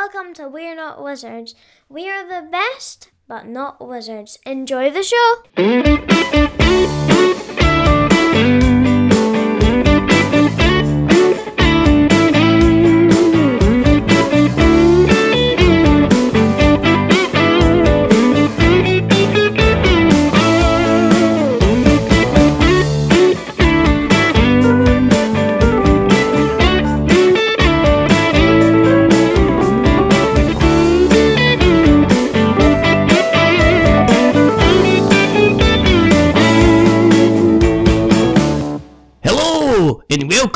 Welcome to We're Not Wizards. We are the best, but not wizards. Enjoy the show!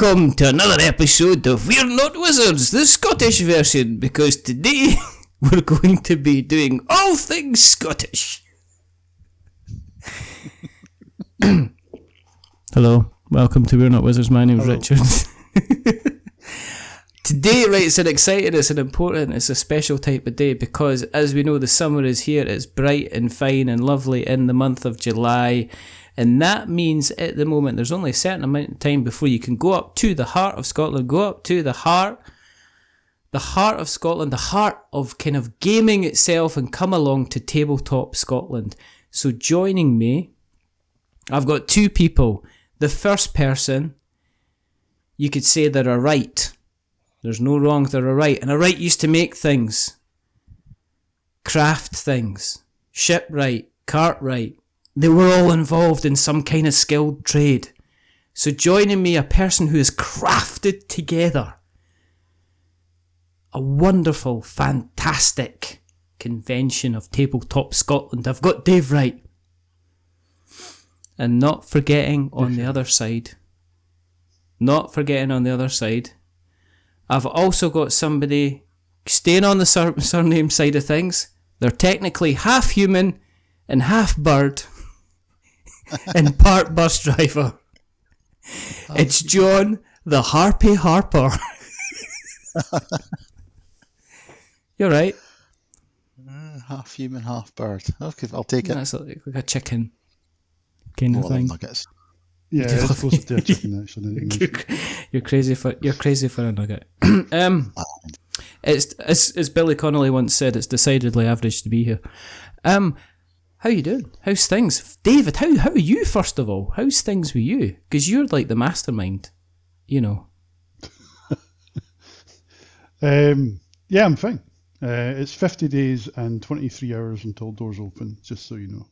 Welcome to another episode of We're Not Wizards, the Scottish version, because today we're going to be doing all things Scottish. Hello, welcome to We're Not Wizards. My name's Richard. today, right, it's an exciting, it's an important, it's a special type of day because, as we know, the summer is here. It's bright and fine and lovely in the month of July. And that means at the moment there's only a certain amount of time before you can go up to the heart of Scotland, go up to the heart, the heart of Scotland, the heart of kind of gaming itself, and come along to Tabletop Scotland. So joining me, I've got two people. The first person, you could say they're a right. There's no wrong, they're a right. And a right used to make things, craft things, shipwright, cartwright. They were all involved in some kind of skilled trade. So joining me, a person who has crafted together a wonderful, fantastic convention of Tabletop Scotland. I've got Dave Wright. And not forgetting on the other side, not forgetting on the other side, I've also got somebody staying on the sur- surname side of things. They're technically half human and half bird and part bus driver. It's John the Harpy Harper. You're right. half human, half bird. Okay, I'll take it. That's like a chicken kind of All them thing. nuggets. Yeah, it's closer to a chicken actually. You're, you're crazy for you're crazy for a nugget. um, it's as as Billy Connolly once said, it's decidedly average to be here. Um, how you doing? How's things, David? How how are you? First of all, how's things with you? Because you're like the mastermind, you know. Um, yeah, I'm fine. Uh, it's 50 days and 23 hours until doors open, just so you know.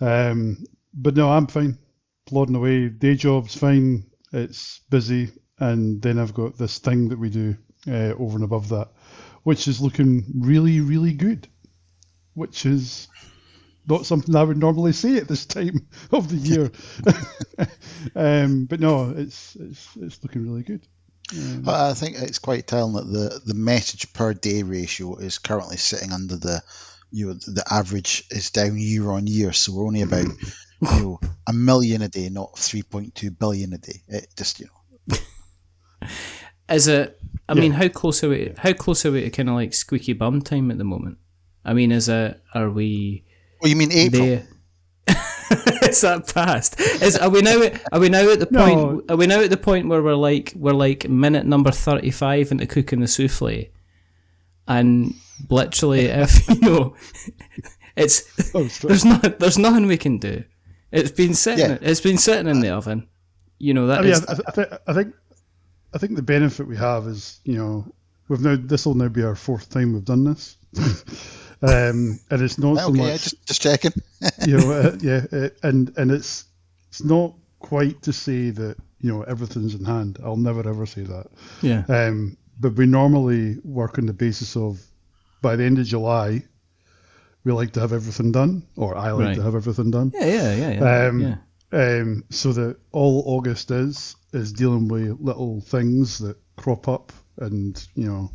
Um, but no, I'm fine. Plodding away. Day job's fine. It's busy. And then I've got this thing that we do uh, over and above that, which is looking really, really good. Which is not something I would normally say at this time of the year. um, but no, it's, it's, it's looking really good. But I think it's quite telling that the, the message per day ratio is currently sitting under the you know the average is down year on year, so we're only about you know a million a day, not three point two billion a day. It just you know Is it? I Yeah. mean, how close are we? How close are we to kind of like squeaky bum time at the moment? I mean, is it? Are we? Oh, you mean April? there? is that past? Is are we now? At, are we now at the No. point? Are we now at the point where we're like we're like minute number thirty five into cooking the souffle, and literally, if you know, it's Oh, there's not there's nothing we can do. It's been sitting. Yeah. It's been sitting in the oven. You know that I mean, is- I, I, th- I think I think the benefit we have is you know we've now this will now be our fourth time we've done this, um, and it's not so okay, yeah, much just just checking. you know uh, yeah, uh, and and it's it's not quite to say that you know everything's in hand. I'll never ever say that. yeah. Um, but we normally work on the basis of by the end of July, we like to have everything done, or I like Right. to have everything done. Yeah, yeah, yeah, yeah. Um, yeah. Um, so that all August is is dealing with little things that crop up and you know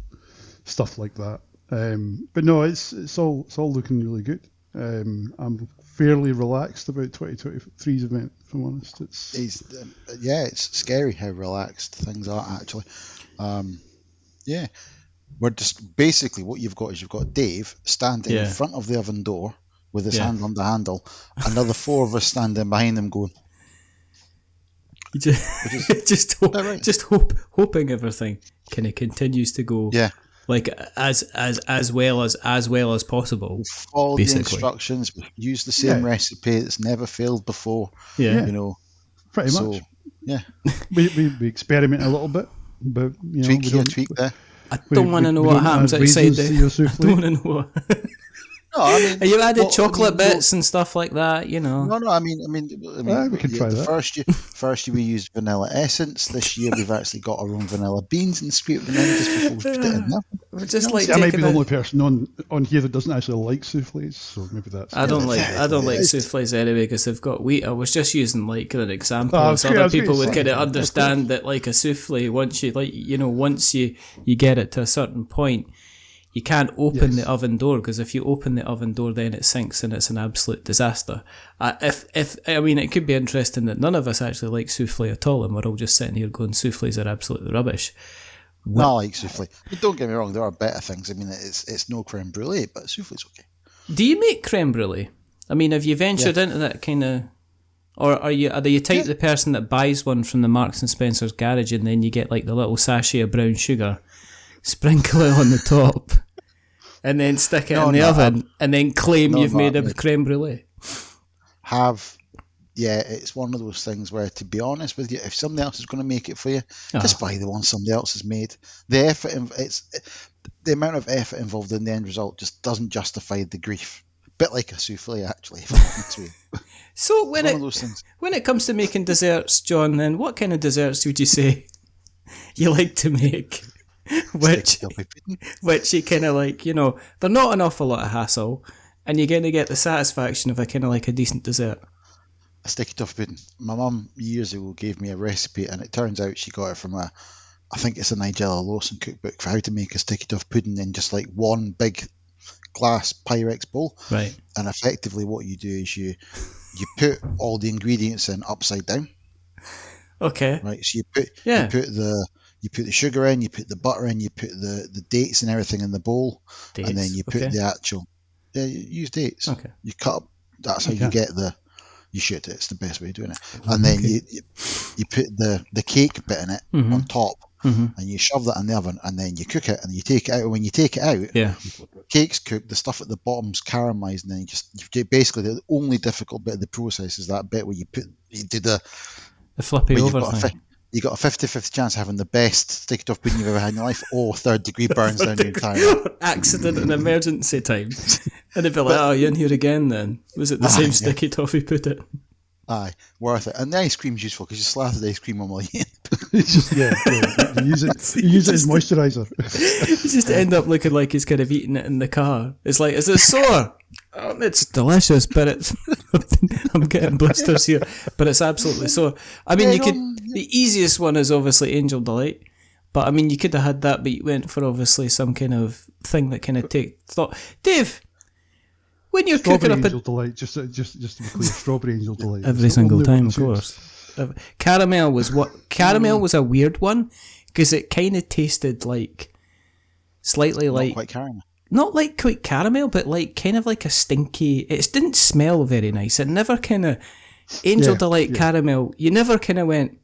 stuff like that. Um, but no, it's it's all it's all looking really good. Um, I'm fairly relaxed about 2023's event. If I'm honest, it's It's, um, yeah, it's scary how relaxed things are actually. Um, yeah, we're just basically what you've got is you've got Dave standing Yeah. in front of the oven door with his Yeah. hand on the handle, another four of us standing behind him going, You just, just hope, right? just hope, hoping everything kind of continues to go yeah, like as as as well as as well as possible. Follow the instructions. Use the same Yeah. recipe that's never failed before. Yeah. You know, Pretty so much. yeah, We, we, we experiment a little bit, but you know, tweak we here, don't, tweak there. I don't want to know what happens outside raisins the. your I souffle. don't want to know. What, No, I mean, you added what- chocolate what- bits and stuff like that? You know. No, no. I mean, I mean, I mean Aye, we can the, try the that. First year, first year we used vanilla essence. This year we've actually got our own vanilla beans and scraped them in just before we put it in there. We're just like See, I might be the only person on on here that doesn't actually like souffles, so maybe that's. I don't like I don't like souffles anyway because they've got wheat. I was just using like an example, Oh, so okay, other people would kind of of understand that like a souffle once you like you know once you you get it to a certain point, you can't open Yes. the oven door because if you open the oven door, then it sinks and it's an absolute disaster. Uh, if if I mean, it could be interesting that none of us actually like souffle at all, and we're all just sitting here going souffles are absolutely rubbish. No, I like souffle. But don't get me wrong, there are better things. I mean, it's it's no creme brulee, but souffle's okay. Do you make creme brulee? I mean, have you ventured into that kind of, or are you are you type the person that buys one from the Marks and Spencer's garage and then you get like the little sachet of brown sugar, sprinkle it on the top, and then stick it No, in the no, oven and then claim No, you've made a I'm- creme brulee? Have yeah, it's one of those things where, to be honest with you, if somebody else is going to make it for you, ah. just buy the one somebody else has made. The effort, it's the amount of effort involved in the end result just doesn't justify the grief. Bit like a souffle, actually. If I'm honest with you. So when it those things. when it comes to making desserts, John, then what kind of desserts would you say you like to make? Which Sticky toffee pudding. which you kind of like, you know, they're not an awful lot of hassle, and you're going to get the satisfaction of a kind of like a decent dessert. a sticky toffee pudding. My mum years ago gave me a recipe, and it turns out she got it from a, I think it's a Nigella Lawson cookbook for how to make a sticky toffee pudding in just like one big glass Pyrex bowl. Right. And effectively, what you do is you you put all the ingredients in upside down, Okay. right? So you put Yeah. you put the you put the sugar in, you put the butter in, you put the, the dates and everything in the bowl, and then you put okay. the actual yeah you use dates. Okay. You cut up. That's how you get the. You shoot it. It's the best way of doing it. And then you, you you put the the cake bit in it Mhm. on top, Mhm. and you shove that in the oven, and then you cook it, and you take it out. And when you take it out, Yeah. cake's cooked. The stuff at the bottom's caramelized, and then you just you basically the only difficult bit of the process is that bit where you put you do the The flippy over thing. Fi- you got a 50-50 chance of having the best sticky toffee pudding you've ever had in your life, or third degree burns down your entire. life. Accident and emergency time. And they'd be like, oh, you're in here again then. Was it the Ah, same yeah. sticky toffee pudding? Aye, worth it. And the ice cream's useful because you slap the ice cream on while you It's just yeah, yeah, you use it. You use it as moisturizer. You just end up looking like he's kind of eating it in the car. It's like, is it sore? Oh, it's delicious, but it's. I'm getting blisters here, but it's absolutely sore. I mean, Yeah, you could. No, The easiest one is obviously Angel Delight, but I mean, you could have had that, but you went for obviously some kind of thing that kind of take thought. Dave, when you're cooking Strawberry up a angel delight. Just uh, just just to be clear, strawberry angel delight. every single time, of course. Uh, Caramel was what caramel was a weird one because it kind of tasted like slightly not like quite caramel. not like quite caramel, but like kind of like a stinky. It didn't smell very nice. It never kind of Angel Yeah, Delight yeah. caramel. You never kind of went,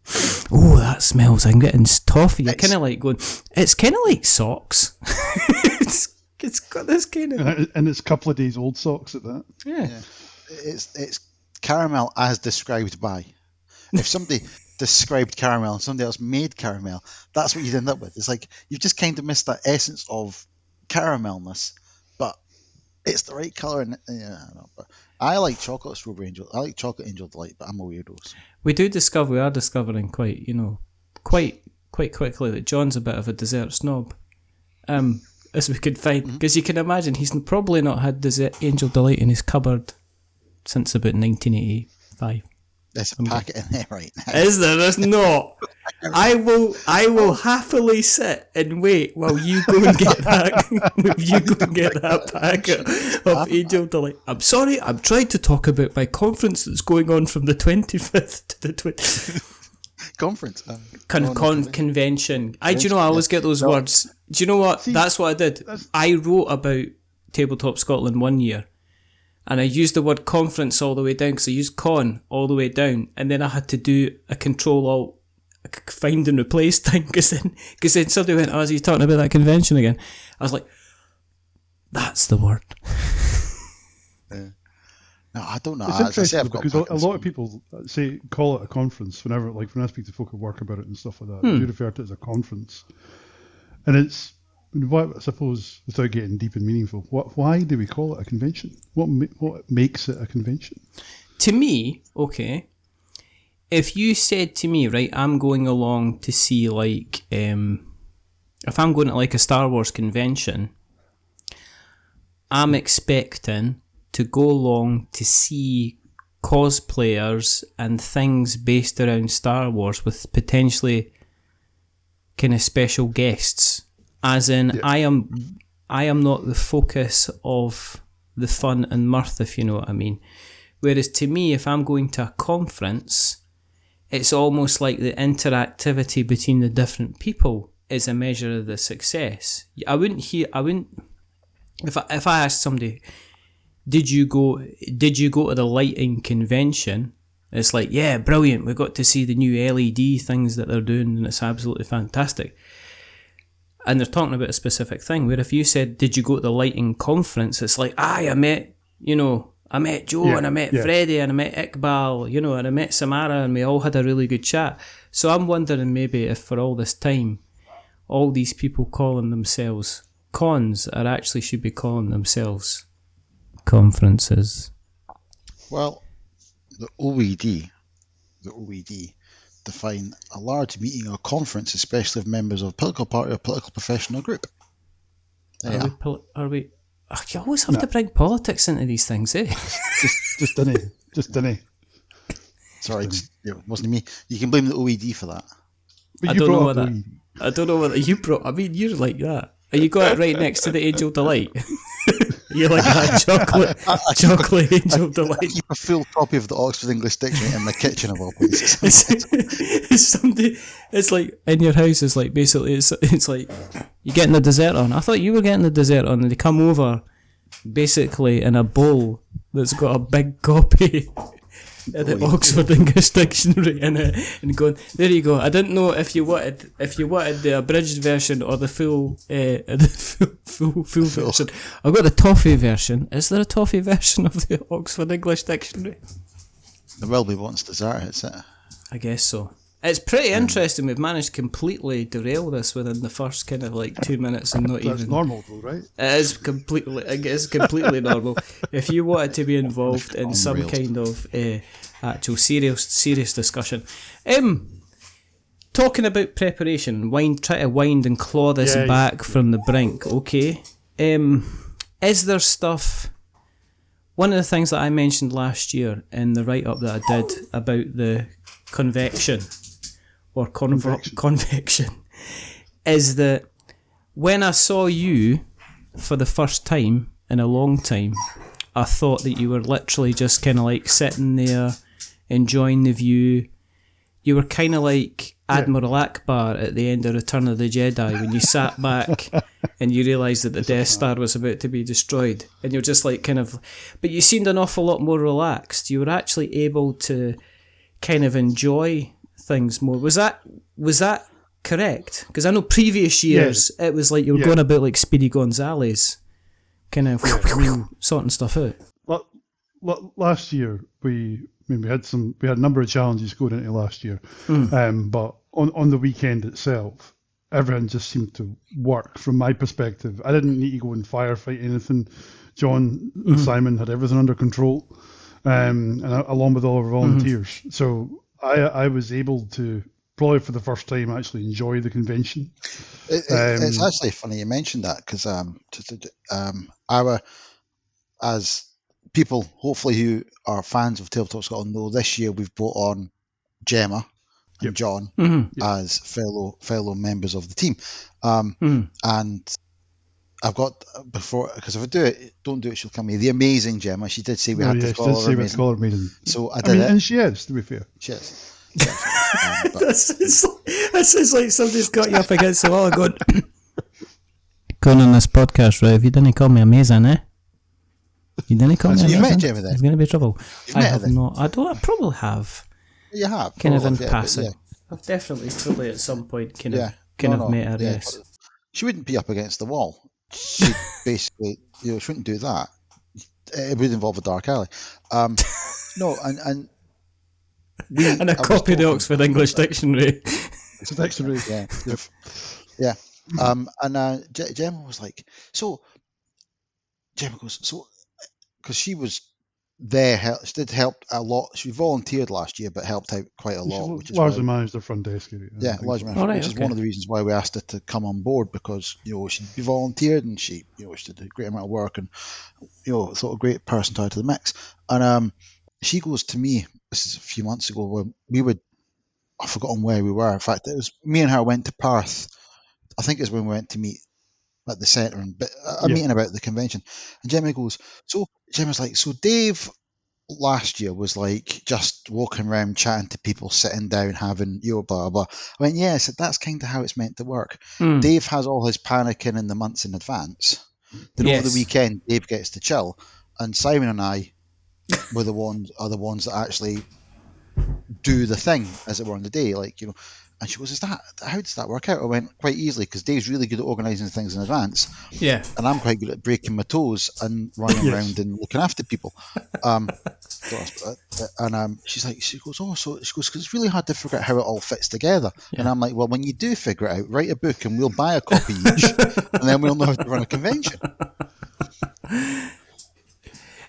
oh, that smells. I'm getting toffee. You're kind of like going. It's kind of like socks. it's it's got this kind of And it's a couple of days old socks at that. yeah. It's it's caramel as described by. If somebody described caramel and somebody else made caramel, that's what you'd end up with. It's like you've just kind of missed that essence of caramelness, but it's the right color. And yeah, I know. But I like chocolate strawberry angel. I like chocolate angel delight, but I'm a weirdo. So. We do discover. We are discovering quite, you know, quite quite quickly that John's a bit of a dessert snob. Um, as we could find, because you can imagine he's probably not had dessert Angel Delight in his cupboard since about 1985. There's a packet in there right now. Is there? There's not. I will. I will happily sit and wait while you go and get that. you go and get that packet of Angel Delight. I'm sorry. I'm trying to talk about my conference that's going on from the 25th to the 20th. Conference. Um, Con, con, convention. convention. I do you know I always get those words. Do you know what? That's what I did. I wrote about Tabletop Scotland one year, and I used the word conference all the way down because I used con all the way down, and then I had to do a control alt find and replace thing because then, cause then somebody went, oh, is he talking about that convention again? I was like, that's the word. No, I don't know. It's As I say, interesting I've because a, a lot of people say call it a conference whenever, like when I speak to folk at work about it and stuff like that, Hmm. they refer to it as a conference, and it's I suppose without getting deep and meaningful. What? Why do we call it a convention? What? What makes it a convention? To me, okay, if you said to me, right, I'm going along to see like, um, if I'm going to like a Star Wars convention, I'm expecting to go along to see cosplayers and things based around Star Wars with potentially kind of special guests. As in, I am, I am not the focus of the fun and mirth, if you know what I mean. Whereas to me, if I'm going to a conference, it's almost like the interactivity between the different people is a measure of the success. I wouldn't hear. I wouldn't. If I, if I asked somebody, did you go? Did you go to the lighting convention? It's like, yeah, brilliant. We got to see the new LED things that they're doing, and it's absolutely fantastic. And they're talking about a specific thing. Where if you said, did you go to the lighting conference? It's like, aye, I met, you know, I met Joe Yeah, and I met yeah. Freddie and I met Iqbal, you know, and I met Samara and we all had a really good chat. So I'm wondering maybe if for all this time, all these people calling themselves cons are actually should be calling themselves conferences. Well, the OED, the OED, define a large meeting or conference, especially of members of a political party or political professional group. There you Are we? are. Pol- are we? Ugh, you always have to bring politics into these things, eh? Just, just didn't, just didn't. Sorry, it's, it wasn't me. You can blame the OED for that. But I you don't know brought what that. OED. I don't know whether you brought. I mean, you're like that. And you got it right next to the Angel Delight. you're like that chocolate, chocolate Angel I Delight. keep a full copy of the Oxford English Dictionary in my kitchen of all places. It's, it's somebody. It's like in your house. It's like basically. It's it's like you're getting the dessert on. I thought you were getting the dessert on, and they come over, basically in a bowl that's got a big copy. of the Oh, Oxford English Dictionary in it, and going there. You go. I didn't know if you wanted if you wanted the abridged version or the full uh, the full full, full version. I've got the toffee version. Is there a toffee version of the Oxford English Dictionary? there will be once dessert hits it. I guess so. It's pretty interesting. We've managed to completely derail this within the first kind of like two minutes and not That's even. normal, though, right? It is completely. I guess completely normal. If you wanted to be involved in some kind of uh, actual serious serious discussion, um, talking about preparation, wind, try to wind and claw this Yeah, back from the brink. Okay, um, is there stuff? One of the things that I mentioned last year in the write up that I did about the convection or conv- Convection. convection is that when I saw you for the first time in a long time, I thought that you were literally just kind of like sitting there, enjoying the view. You were kind of like Admiral Ackbar at the end of Return of the Jedi when you sat back and you realised that the Death Star was about to be destroyed. And you're just like kind of. But you seemed an awful lot more relaxed. You were actually able to kind of enjoy things more. Was that was that correct? Because I know previous years it was like you were Yeah. going about like Speedy Gonzales, kind of sorting stuff out. La- la- last year we I mean, we had some we had a number of challenges going into last year, um, but on on the weekend itself, everything just seemed to work from my perspective. I didn't need to go and firefight anything. John and Simon had everything under control, um, and a- along with all our volunteers. So I I was able to probably for the first time actually enjoy the convention. It, it, it's Um, actually funny you mentioned that because um, to, to, um, our as people hopefully who are fans of Tabletop Scotland know this year we've brought on Gemma and Yep. John Mm-hmm. as fellow fellow members of the team, um, Mm. and I've got before because if I do it, don't do it, she'll come me. The amazing Gemma, she did say we Oh, had yeah, to call her say we had to amazing, call her maiden. so I I did mean, it. and she is to be fair. Cheers. Cheers. um, but This is, this is like somebody's got you up against the wall and going, going on this podcast, right? If you didn't call me amazing, eh? You didn't call me So amazing. you met Gemma then? There's going to be trouble. You've I met have then? not. I don't. I probably have. you have Kind of oh, in yeah, passing. yeah. I've definitely probably at some point kind Yeah. of kind No, of no, met her. yeah, yes. She wouldn't be up against the wall. She basically, you know, she wouldn't do that. It would involve a dark alley. Um, no, and and we And I a copy of the Oxford English Dictionary. It's extra race. Yeah, yeah. Um, and uh, Gemma was like, so. Gemma goes, so, because she was there, hel- she did help a lot. She volunteered last year, but helped out quite a lot, which is why largely managed the front desk area. Yeah, Things large like amount, All right, which is one of the reasons why we asked her to come on board because you know she she volunteered and she you know she did a great amount of work and you know thought a great person to add to the mix. And um, she goes to me. This is a few months ago when we would. I've forgotten where we were. In fact, it was me and her went to Perth. I think it's when we went to meet at the centre and a Yeah. meeting about the convention. And Gemma goes, so Gemma's like, so Dave last year was like just walking around chatting to people, sitting down, having you know, blah blah. I went, yeah, I said that's kind of how it's meant to work. Hmm. Dave has all his panicking in the months in advance. Then over the weekend, Dave gets to chill, and Simon and I were the ones are the ones that actually do the thing as it were on the day, like you know. And she goes, "Is that how does that work out?" I went quite easily because Dave's really good at organising things in advance, Yeah. and I'm quite good at breaking my toes and running Yes. around and looking after people. Um, uh, and um, she's like, she goes, oh, so she goes, because it's really hard to figure out how it all fits together. And I'm like, well, when you do figure it out, write a book and we'll buy a copy each, and then we'll know how to run a convention.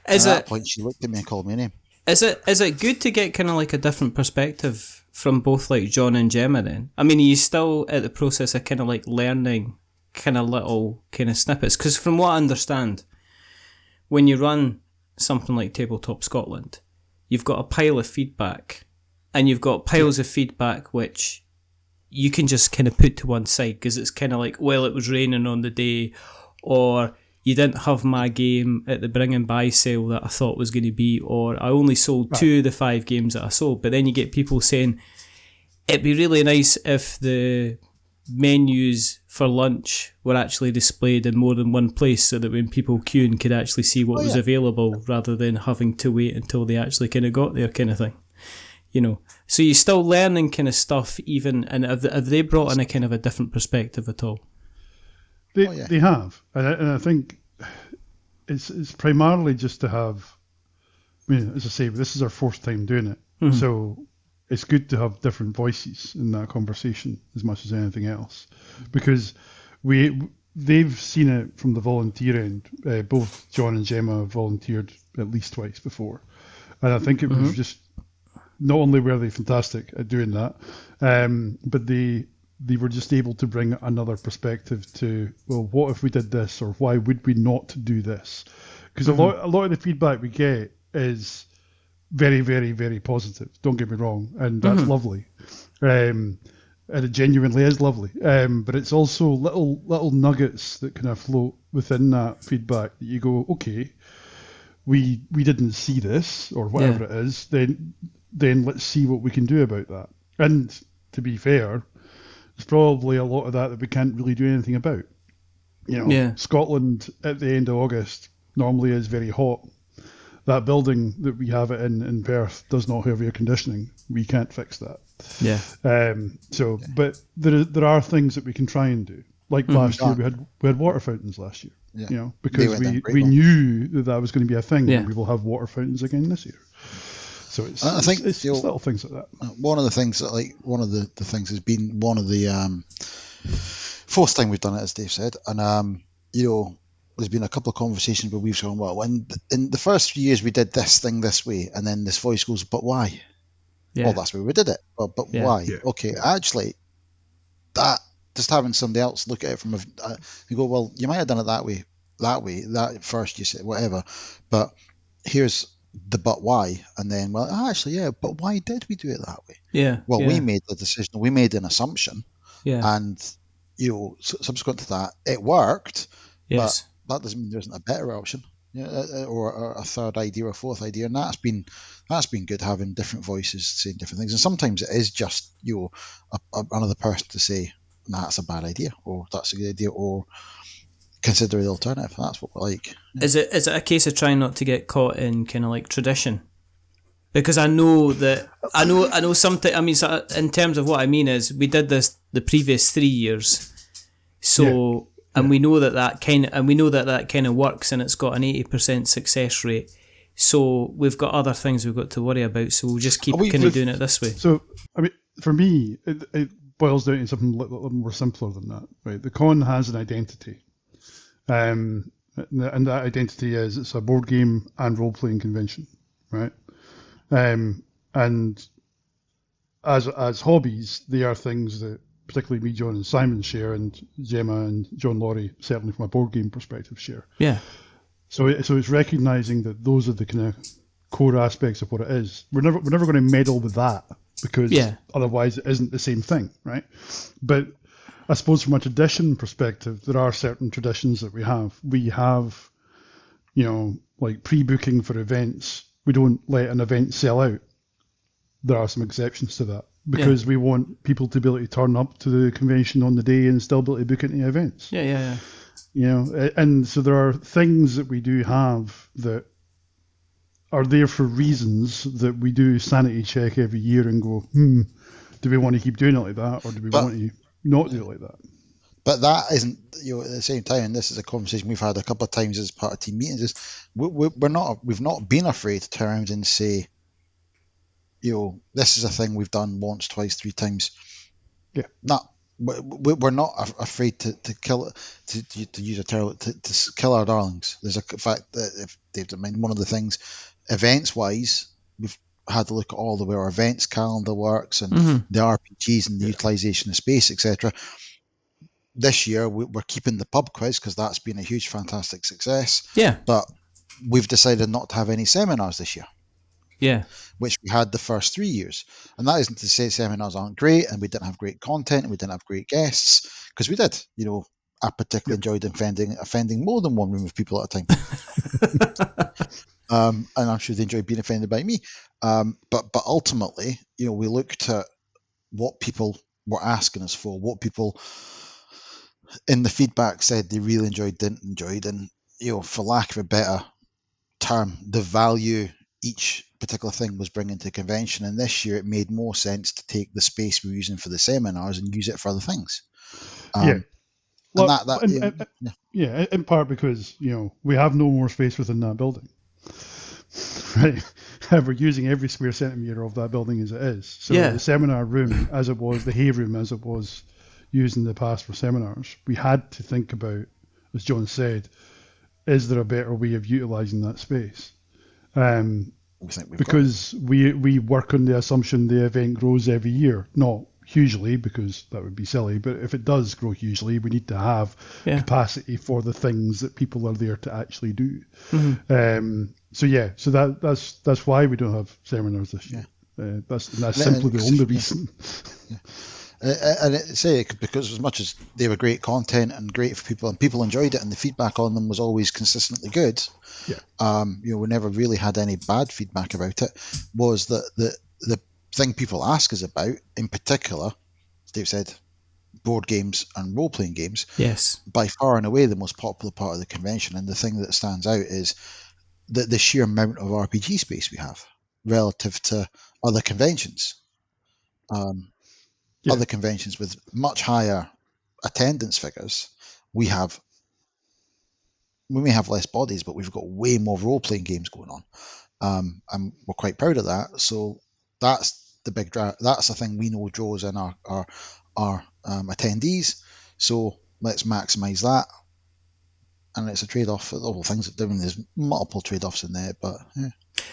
Is at it that point, she looked at me and called me a name. Is it is it good to get kind of like a different perspective from both like John and Gemma? Then I mean, are you still at the process of kind of like learning kind of little kind of snippets? Because from what I understand, when you run something like Tabletop Scotland, you've got a pile of feedback, and you've got piles of feedback which you can just kind of put to one side because it's kind of like, well, it was raining on the day, or you didn't have my game at the bring and buy sale that I thought was going to be, or I only sold two of the five games that I sold. But then you get people saying, it'd be really nice if the menus for lunch were actually displayed in more than one place so that when people queuing could actually see what Oh, was yeah. available rather than having to wait until they actually kind of got there kind of thing you know so you're still learning kind of stuff even and have, have they brought in a kind of a different perspective at all They, Oh, yeah. they have, and I, and I think it's it's primarily just to have. I mean, as I say, this is our fourth time doing it, so it's good to have different voices in that conversation as much as anything else, because we they've seen it from the volunteer end. Uh, both John and Gemma have volunteered at least twice before, and I think it was just not only were they fantastic at doing that, um, but they they were just able to bring another perspective to well, what if we did this, or why would we not do this? Because a lot a lot of the feedback we get is very very very positive. Don't get me wrong, and that's lovely, um, and it genuinely is lovely. Um, but it's also little little nuggets that kind of float within that feedback that you go, okay, we we didn't see this or whatever it is, then then let's see what we can do about that. And to be fair, there's probably a lot of that that we can't really do anything about. You know, Yeah. Scotland at the end of August normally is very hot. That building that we have it in in Perth does not have air conditioning. We can't fix that. yeah Um, so, but there there are things that we can try and do. Like last year, we had we had water fountains last year. Yeah. You know, because we, we well. knew that that was going to be a thing. Yeah. And we will have water fountains again this year. So it's I think it's, it's, the it's little things like that. one of the things that like one of the, the things has been one of the um fourth time we've done it as Dave said and um you know there's been a couple of conversations where we've gone well when in the first few years we did this thing this way and then this voice goes but why yeah well that's where we did it but, but Yeah. why Yeah. okay actually that just having somebody else look at it from a uh, you go well you might have done it that way that way that first you said whatever but here's the but why and then well actually yeah but why did we do it that way yeah well, yeah, we made the decision. We made an assumption, yeah and you know, subsequent to that, it worked. yes But that doesn't mean there isn't a better option, yeah, uh, uh, or, or a third idea or fourth idea. And that's been that's been good having different voices saying different things. And sometimes it is just you know a, a, another person to say, "Nah, that's a bad idea," or "That's a good idea," or consider the alternative. That's what we like. Is it is it a case of trying not to get caught in kind of like tradition? because I know that I know I know something. I mean, so in terms of what I mean is we did this the previous three years, so and we know that that kind of, and we know that that kind of works, and it's got an eighty percent success rate. So we've got other things we've got to worry about. So we'll just keep we kind of doing it this way. So, I mean, for me, it, it boils down to something a little, little more simpler than that, right? The con has an identity, um, and that identity is it's a board game and role playing convention, right? Um, and as as hobbies, they are things that particularly me, John, and Simon share, and Gemma and John Laurie certainly from a board game perspective share. Yeah, So, so it's recognizing that those are the kind of core aspects of what it is. We're never we're never going to meddle with that because Yeah. otherwise it isn't the same thing, right? But I suppose from a tradition perspective, there are certain traditions that we have. We have, you know, like pre-booking for events. We don't let an event sell out. There are some exceptions to that because we want people to be able to turn up to the convention on the day and still be able to book into events yeah, yeah, yeah. you know and so there are things that we do have that are there for reasons that we do sanity check every year and go hmm do we want to keep doing it like that or do we But- want to not do it like that But that isn't, you know, at the same time, and this is a conversation we've had a couple of times as part of team meetings. Is we, we, we're not, we've not been afraid to turn around and say, you know, this is a thing we've done once, twice, three times. Yeah. Not, we- we- we're not afraid to, to kill to, to, to use a term, to, to kill our darlings. There's a fact that if I mean, one of the things, events wise, we've had to look at all the way our events calendar works and Mhm. the RPGs and the utilization of space, etc this year we- we're keeping the pub quiz because that's been a huge fantastic success. Yeah, but we've decided not to have any seminars this year. Yeah, which we had the first three years. And that isn't to say seminars aren't great and we didn't have great content and we didn't have great guests because we did. You know i particularly enjoyed offending offending more than one room of people at a time um, and i'm sure they enjoyed being offended by me um, but but ultimately you know we looked at what people were asking us for what people in the feedback said they really enjoyed, didn't enjoy, and you know, for lack of a better term, the value each particular thing was bringing to the convention. And this year, it made more sense to take the space we were using for the seminars and use it for other things. Um, Yeah. and that, that and- yeah, and- yeah. yeah in part because you know we have no more space within that building right. We're using every square centimeter of that building as it is. So Yeah. the seminar room as it was the hay room as it was used in the past for seminars we had to think about as john said is there a better way of utilizing that space? Um, we think we've because we we work on the assumption the event grows every year not hugely because that would be silly but if it does grow hugely we need to have Yeah. capacity for the things that people are there to actually do Mm-hmm. um, so yeah so that that's that's why we don't have seminars this year uh, that's that's Yeah, simply the only reason Uh, and it, say because as much as they were great content and great for people and people enjoyed it and the feedback on them was always consistently good Yeah. um, you know we never really had any bad feedback about it was that the the thing people ask us about in particular as Dave said board games and role-playing games yes, by far and away the most popular part of the convention and the thing that stands out is the, the sheer amount of RPG space we have relative to other conventions um, Yeah. other conventions with much higher attendance figures, we have we may have less bodies, but we've got way more role playing games going on, um, and we're quite proud of that. So that's the big draw. That's the thing we know draws in our our our um, attendees. So let's maximise that. And it's a trade-off. All the things that doing there's multiple trade-offs in there, but yeah.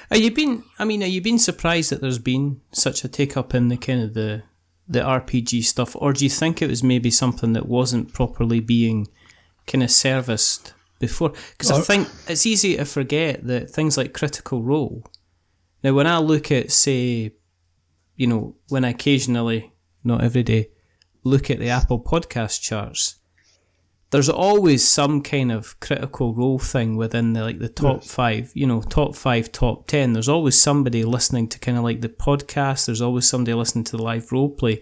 Are you been? I mean, are you been surprised that there's been such a take up in the kind of the the RPG stuff, or do you think it was maybe something that wasn't properly being kind of serviced before? Because I think it's easy to forget that things like Critical Role. Now, when I look at, say, you know, when I occasionally, not every day, look at the Apple Podcast charts, there's always some kind of critical role thing within the like the top Yes. five, you know, top five, top ten. There's always somebody listening to kind of like the podcast. There's always somebody listening to the live role play.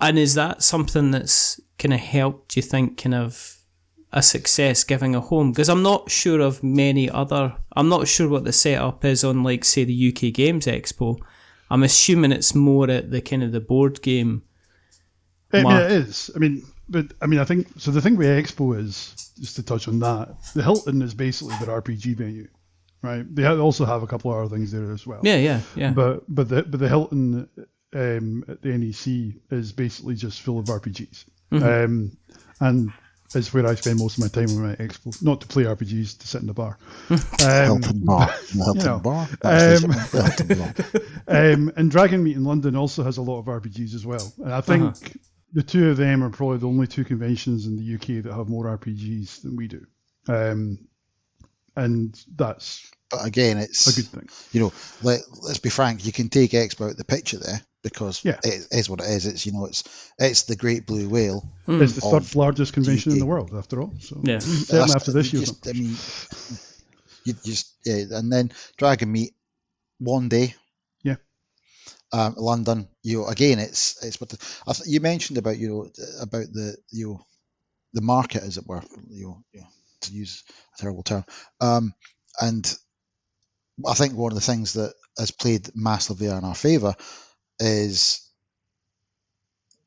And is that something that's kind of helped? Do you think kind of a success giving a home because I'm not sure of many other. I'm not sure what the setup is on, like, say, the UK Games Expo. I'm assuming it's more at the kind of the board game. I mean, Mark. it is. I mean, but I mean, I think so. The thing with Expo is just to touch on that. The Hilton is basically their RPG venue, right? They also have a couple of other things there as well. Yeah, yeah, yeah. But but the but the Hilton um, at the NEC is basically just full of RPGs, Mm-hmm. um, and it's where I spend most of my time when I'm Expo. Not to play RPGs, to sit in the bar. Um, Hilton Bar. The Hilton know, Bar. Um, Hilton Bar. um, and Dragonmeet in London also has a lot of RPGs as well. And I think Uh-huh. the two of them are probably the only two conventions in the UK that have more RPGs than we do. Um, and that's But again, it's a good thing. you know, let, let's be frank, you can take Expo out the picture there because Yeah. it is what it is. It's you know, it's it's the Great Blue Whale. It's the of third largest convention in the world, after all. So Yeah. certainly after this you year's. just, I mean, you just yeah, and then Dragonmeet one day. Yeah. Um, London, you know, again, it's it's what the, you mentioned about you know about the you know, the market as it were, you know, you know, to use a terrible term, um, and I think one of the things that has played massively in our favour is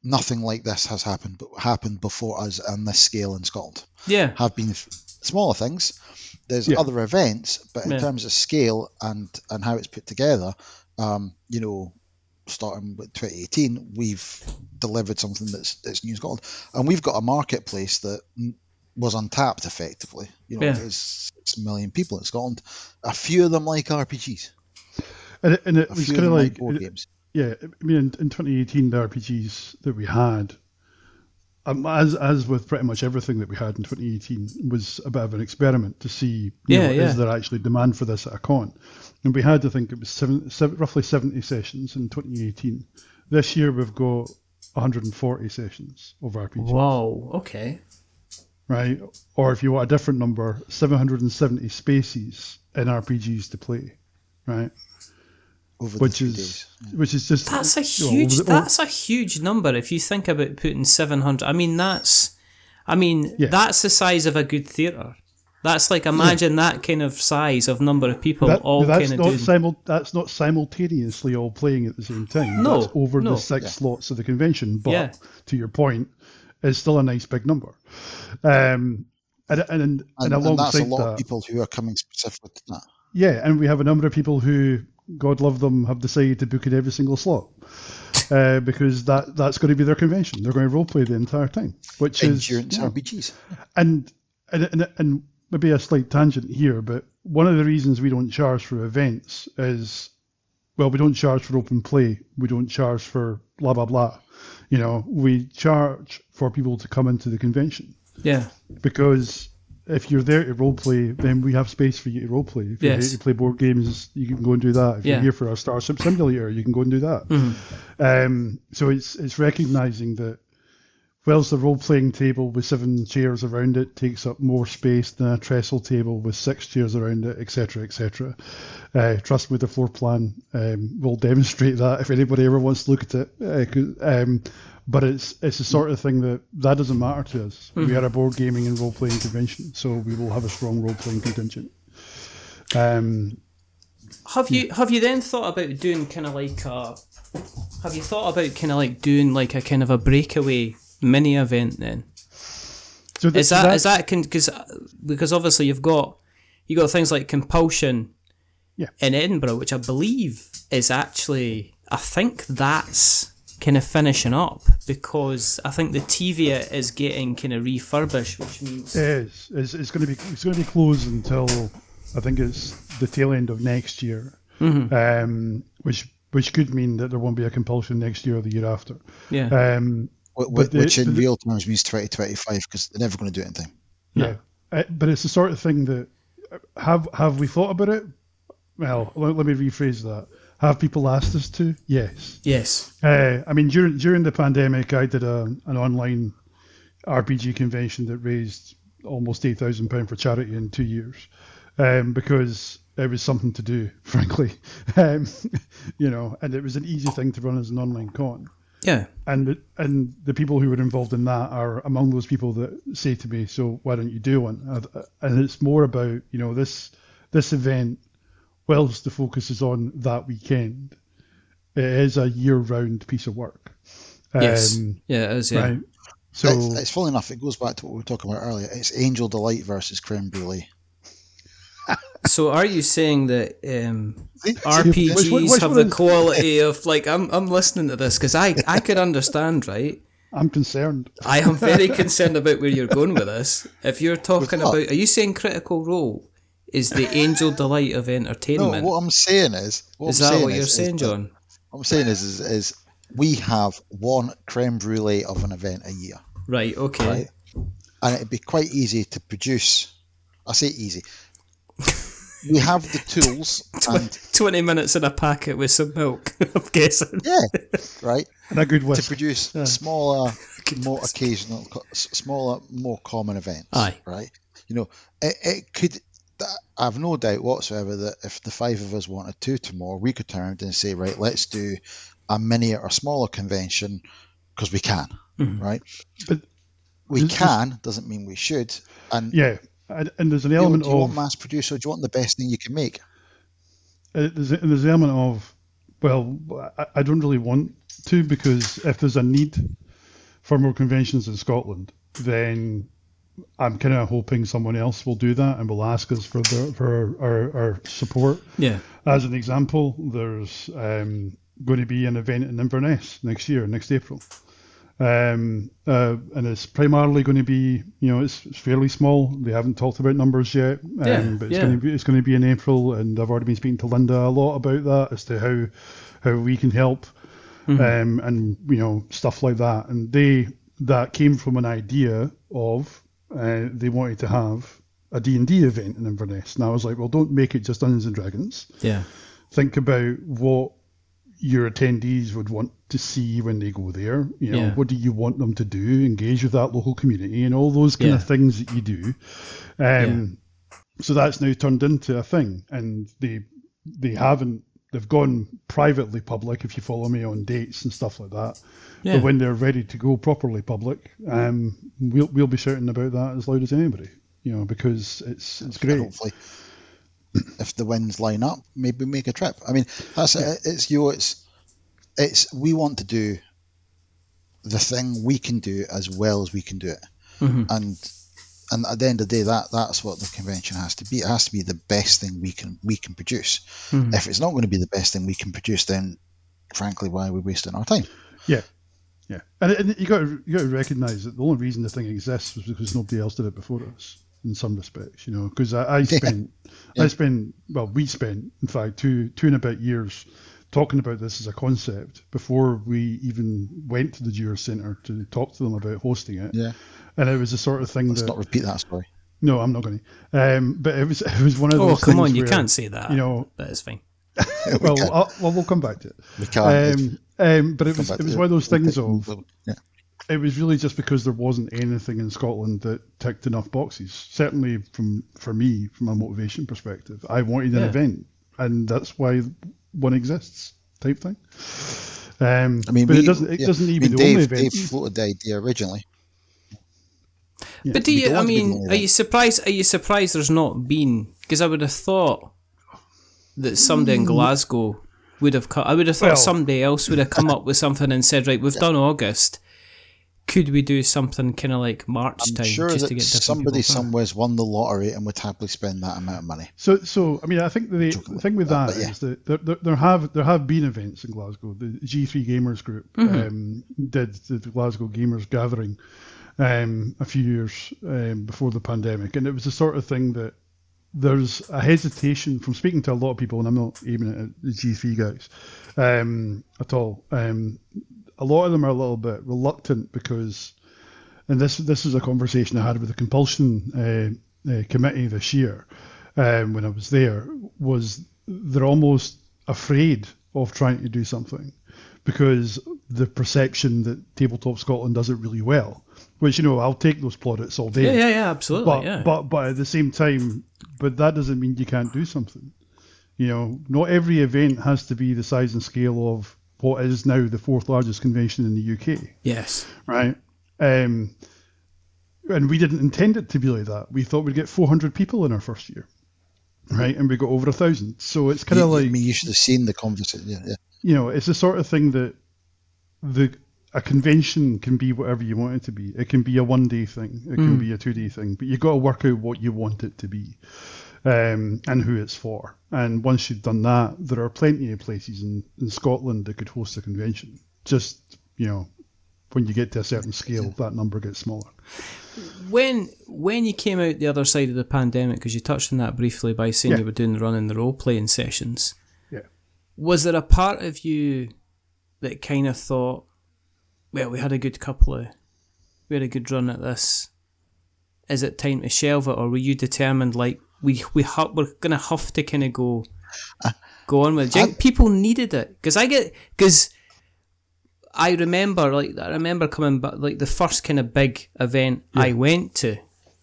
nothing like this has happened but happened before us on this scale in Scotland yeah. have been f- smaller things. There's Yeah. other events, but in Yeah. terms of scale and and how it's put together, um, you know, starting with 2018, we've delivered something that's that's new in Scotland, and we've got a marketplace that was untapped effectively. You know, Yeah. there's six million people in Scotland. A few of them like RPGs. And it, and it was kind of like, like board it- games. Yeah, I mean, in, in 2018, the RPGs that we had, um, as as with pretty much everything that we had in 2018, was a bit of an experiment to see, you Yeah, know, yeah. is there actually demand for this at a con? And we had, I think, it was seven, seven, roughly 70 sessions in 2018. This year we've got 140 sessions of RPGs, Wow. Okay. right? Or if you want a different number, 770 spaces in RPGs to play, right? Over Which the three is days. which is just That's a you know, huge. over the- That's a huge number. If you think about putting seven hundred, I mean that's, I mean Yeah. that's the size of a good theatre. That's like imagine that kind of size of number of people That- all that's kind of not doing. simul- that's not simultaneously all playing at the same time. No, that's over no. the six slots of the convention. But Yeah. to your point, it's still a nice big number. Um, and and, and, And, and that's a lot that, of people who are coming specifically to that. yeah, and we have a number of people who, God love them, have decided to book in every single slot. Uh, because that that's going to be their convention. They're going to roleplay the entire time, which is Endurance yeah. RPGs. and and, and and maybe a slight tangent here, but one of the reasons we don't charge for events is, well, we don't charge for open play, we don't charge for blah blah blah. You know, we charge for people to come into the convention yeah. because if you're there to role play, then we have space for you to role play. If you're Yes. here to play board games, you can go and do that. If Yeah. you're here for a Starship Simulator, you can go and do that. Um, so it's it's recognizing that whilst the role playing table with seven chairs around it takes up more space than a trestle table with six chairs around it, etc., etc. Uh, trust me, the floor plan um, will demonstrate that if anybody ever wants to look at it. Uh, um, but it's it's the sort of thing that that doesn't matter to us. We are a board gaming and role playing convention, so we will have a strong role playing contingent. Um, Have you have you then thought about doing kind of like a? Have you thought about kind of like doing like a kind of a breakaway mini event then? so th- Is that that- is that because because obviously you've got you got things like Conpulsion Yeah. in Edinburgh, which I believe is actually I think that's kind of finishing up because I think the Teviot is getting kind of refurbished, which means It is. It's, it's going to be it's going to be closed until I think it's the tail end of next year, Mm-hmm. um, which which could mean that there won't be a Conpulsion next year or the year after. yeah, Um, But the- which in the- real terms means 2025 because they're never going to do it in time. yeah, Uh, but it's the sort of thing that uh, have have we thought about it? Well, let, let me rephrase that. Have people asked us to? Yes. yes, Uh, I mean, during during the pandemic, I did a, an online RPG convention that raised almost eight thousand pound for charity in two years, um, because it was something to do, frankly, um, you know, and it was an easy thing to run as an online con. Yeah. and the, and the people who were involved in that are among those people that say to me, "So why don't you do one?" And- And it's more about you know this this event, whilst the focus is on that weekend, it is a year-round piece of work. Yes. Um, yeah, it is. Yeah. Right. So it's, it's funny enough. It goes back to what we were talking about earlier. It's Angel Delight versus Creme Brulee. So are you saying that um, RPGs Which which have the quality of like I'm I'm listening to this because I I could understand right. I'm concerned. I am very concerned about where you're going with this. If you're talking about, are you saying Critical Role is the angel delight of entertainment? No, what I'm saying is. What is I'm that saying what you're is- is saying, that- John? What I'm saying is, is, is we have one creme brulee of an event a year, Right. Okay. right? And it'd be quite easy to produce. I say easy. We have the tools, and Twenty minutes in a packet with some milk. I'm guessing. yeah, right, And a good way. to whisk. produce smaller, more occasional, smaller, more common events. Aye. Right. You know, it, it could. I've no doubt whatsoever that if the five of us wanted to tomorrow, we could turn around and say, right, let's do a mini or smaller convention because we can, Mhm. right? But we can doesn't mean we should. And Yeah, and, and there's an you know, element do you want of mass produce or do you want the best thing you can make? uh, there's, a, there's an element of well, I, I don't really want to because if there's a need for more conventions in Scotland, then I'm kind of hoping someone else will do that and will ask us for the, for our, our support. Yeah. As an example, there's um, going to be an event in Inverness next year, next April. Um, uh, and it's primarily going to be, you know, it's, it's fairly small. They haven't talked about numbers yet, um, Yeah, but it's yeah. going to be it's going to be in April, and I've already been speaking to Linda a lot about that as to how how we can help, Mm-hmm. um, and you know stuff like that. And they that came from an idea of uh, they wanted to have a D and D event in Inverness, and I was like, well, don't make it just Dungeons and Dragons Yeah. think about what your attendees would want to see when they go there. You know, Yeah. what do you want them to do? Engage with that local community and all those kind Yeah. of things that you do. Um, So that's now turned into a thing, and they they haven't. They've gone privately public. If you follow me on dates and stuff like that. Yeah. But when they're ready to go properly public, um, we'll we'll be shouting about that as loud as anybody. You know, because it's it's great. Hopefully, if the winds line up, maybe make a trip. I mean, that's it. It's you. know, It's it's we want to do the thing we can do as well as we can do it, Mhm. and and at the end of the day, that that's what the convention has to be. It has to be the best thing we can we can produce. Mhm. If it's not going to be the best thing we can produce, then frankly, why are we wasting our time? Yeah, yeah, and, and you got to you got to recognise that the only reason the thing exists was because nobody else did it before us. In some respects, you know, because I, I spent, Yeah. I spent, well, we spent, in fact, two two and a bit years talking about this as a concept before we even went to the Dewars Centre to talk to them about hosting it. Yeah, And it was the sort of thing let's that not repeat that story. no, I'm not going to. Um, but it was it was one of Oh, those. Oh come things on! You where, can't say that. You know, but it's fine. well, can't. I'll, well, we'll come back to it. We can't. Um, um, but it was it was one of those things of yeah. It was really just because there wasn't anything in Scotland that ticked enough boxes. Certainly, from for me, from a motivation perspective, I wanted an Yeah. event, and that's why one exists, type thing. Um, I mean, but we, it doesn't. It yeah, doesn't I mean, the Dave, only event. Dave floated the idea originally. Yeah. But do you? I want to be the mean, are you surprised? Are you surprised there's not been? Because I would have thought that somebody in Glasgow would have. Co- I would have thought Well- somebody else would have come up with something and said, "Right, we've done August. Could we do something kind of like March I'm time sure just that to get somebody somewhere's won the lottery and would happily spend that amount of money. So, so I mean, I think the, the thing with about that that, is but yeah. that there, there, there have there have been events in Glasgow. The G3 Gamers Group um, did the Glasgow Gamers Gathering um, a few years um, before the pandemic, and it was the sort of thing that there's a hesitation from speaking to a lot of people, and I'm not aiming at the G3 guys um, at all. Um, a lot of them are a little bit reluctant because and this this is a conversation I had with the Conpulsion uh, uh, committee this year um, when I was there. Was they're almost afraid of trying to do something because the perception that Tabletop Scotland does it really well, which you know I'll take those plaudits all day. Yeah, yeah, yeah, absolutely. But yeah. but but at the same time, but that doesn't mean you can't do something. You know, not every event has to be the size and scale of what is now the fourth largest convention in the UK, Yes. right? Um, and we didn't intend it to be like that. We thought we'd get 400 people in our first year, right? And we got over a thousand. So it's kind of like I mean, you should have seen the conversation. Yeah, yeah. you know, it's the sort of thing that the a convention can be whatever you want it to be. It can be a one day thing, it can be a two day thing, but you've got to work out what you want it to be um, and who it's for. And once you've done that, there are plenty of places in, in Scotland that could host a convention. Just, you know, when you get to a certain scale, that number gets smaller. When when you came out the other side of the pandemic, because you touched on that briefly by saying Yeah. you were doing the running the role playing sessions, Yeah. was there a part of you that kind of thought, well, we had a good couple of, we had a good run at this. Is it time to shelve it, or were you determined like we we hu- we're gonna have to kind of go uh, go on with it? Do you people needed it? Because I get because I remember like I remember coming back like the first kind of big event I went to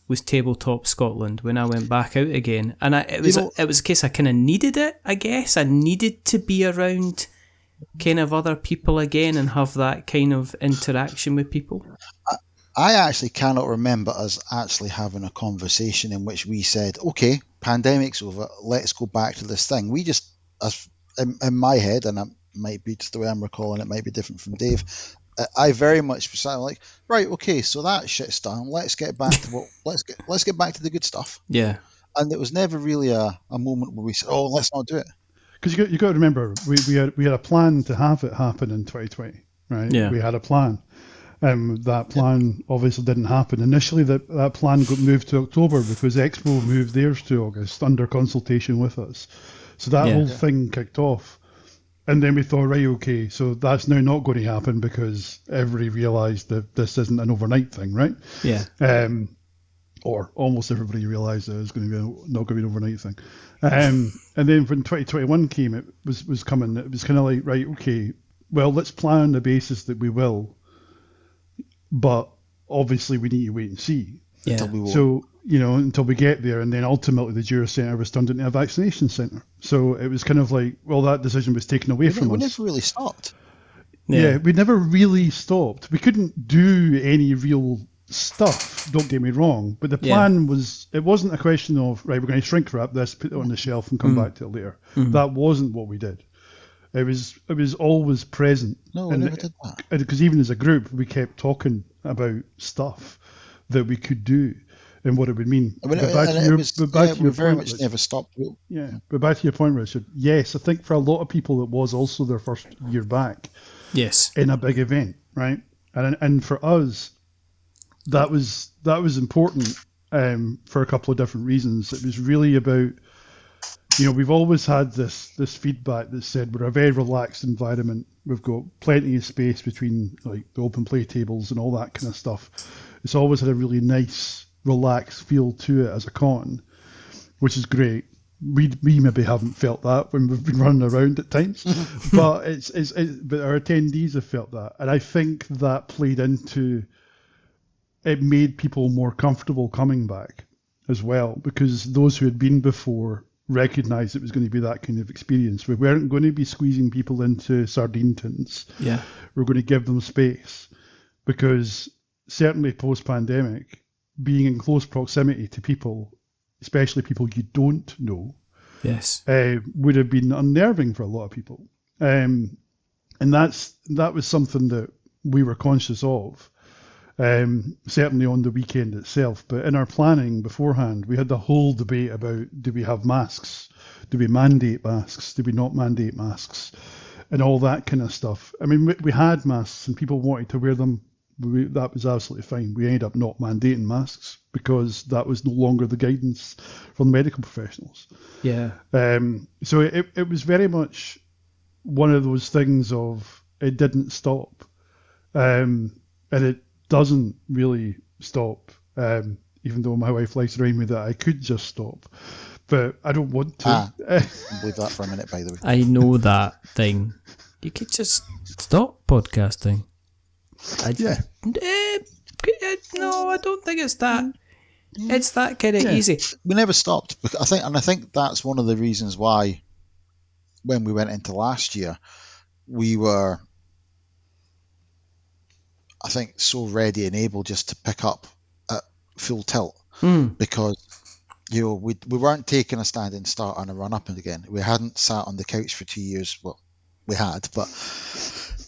was Tabletop Scotland when I went back out again, and I, it was know- it was a case I kind of needed it. I guess I needed to be around kind of other people again and have that kind of interaction with people. I actually cannot remember us actually having a conversation in which we said, "Okay, pandemic's over. Let's go back to this thing." We just, as in, in my head, and it might be just the way I'm recalling, it might be different from Dave. uh, I very much was like, right, okay, so that shit's done. Let's get back to what. let's get let's get back to the good stuff. Yeah, And it was never really a, a moment where we said, "Oh, let's not do it." Because you got, you got to remember, we, we, had, we had a plan to have it happen in 2020, right? Yeah. We had a plan. Um, that plan obviously didn't happen. Initially, that, that plan got moved to October because Expo moved theirs to August under consultation with us. So that Yeah. whole thing kicked off. And then we thought, right, okay, so that's now not going to happen because everybody realised that this isn't an overnight thing, right? yeah, um, or almost everybody realised that it was going to be a, not going to be an overnight thing. Um, and then when 2021 came, it was was coming. It was kind of like right, okay, well, let's plan on the basis that we will, but obviously we need to wait and see. yeah. Until we won't. So you know until we get there, and then ultimately the Dewars Centre was turned into a vaccination centre. So it was kind of like, well, that decision was taken away we, from us. we us. never really stopped. Yeah. we never really stopped. We couldn't do any real stuff, don't get me wrong, but the Yeah. plan was it wasn't a question of right, we're going to shrink wrap this, put it on the shelf and come Mm. back to it later. That wasn't what we did. It was it was always present. No, we And never it- did that. because even as a group, we kept talking about stuff that we could do and what it would mean. I mean, But back to your- was, but back yeah, to we your very point, much Rich. never stopped. Yeah, but back to your point, Richard. Yes, I think for a lot of people it was also their first year back yes, in a big event, right? And and for us, that was that was important um, for a couple of different reasons. It was really about, you know, we've always had this this feedback that said we're a very relaxed environment. We've got plenty of space between like the open play tables and all that kind of stuff. It's always had a really nice, relaxed feel to it as a con, which is great. We, we maybe haven't felt that when we've been running around at times, but it's, it's it, but our attendees have felt that, and I think that played into it made people more comfortable coming back as well because those who had been before recognized it was going to be that kind of experience. We weren't going to be squeezing people into sardine tins. yeah, We're going to give them space because certainly post pandemic, being in close proximity to people, especially people you don't know, yes, uh, would have been unnerving for a lot of people. Um, and that's that was something that we were conscious of, um, certainly on the weekend itself. But in our planning beforehand, we had the whole debate about do we have masks? Do we mandate masks? Do we not mandate masks? And all that kind of stuff. I mean, we, we had masks and people wanted to wear them. We, that was absolutely fine. We ended up not mandating masks because that was no longer the guidance from the medical professionals. yeah, Um, so it, it was very much one of those things of it didn't stop, um, and it doesn't really stop. Um, even though my wife likes to remind me that I could just stop, but I don't want to. Ah. Believe that for a minute, by the way. I know that thing. You could just stop podcasting. I, Yeah. Eh, eh, no, I don't think it's that. It's that kind of Yeah. easy. we never stopped. I think, and I think that's one of the reasons why, when we went into last year, we were, I think, so ready and able just to pick up at full tilt Mm. because you know we we weren't taking a standing start and a run up and again. We hadn't sat on the couch for two years. Well, we had, but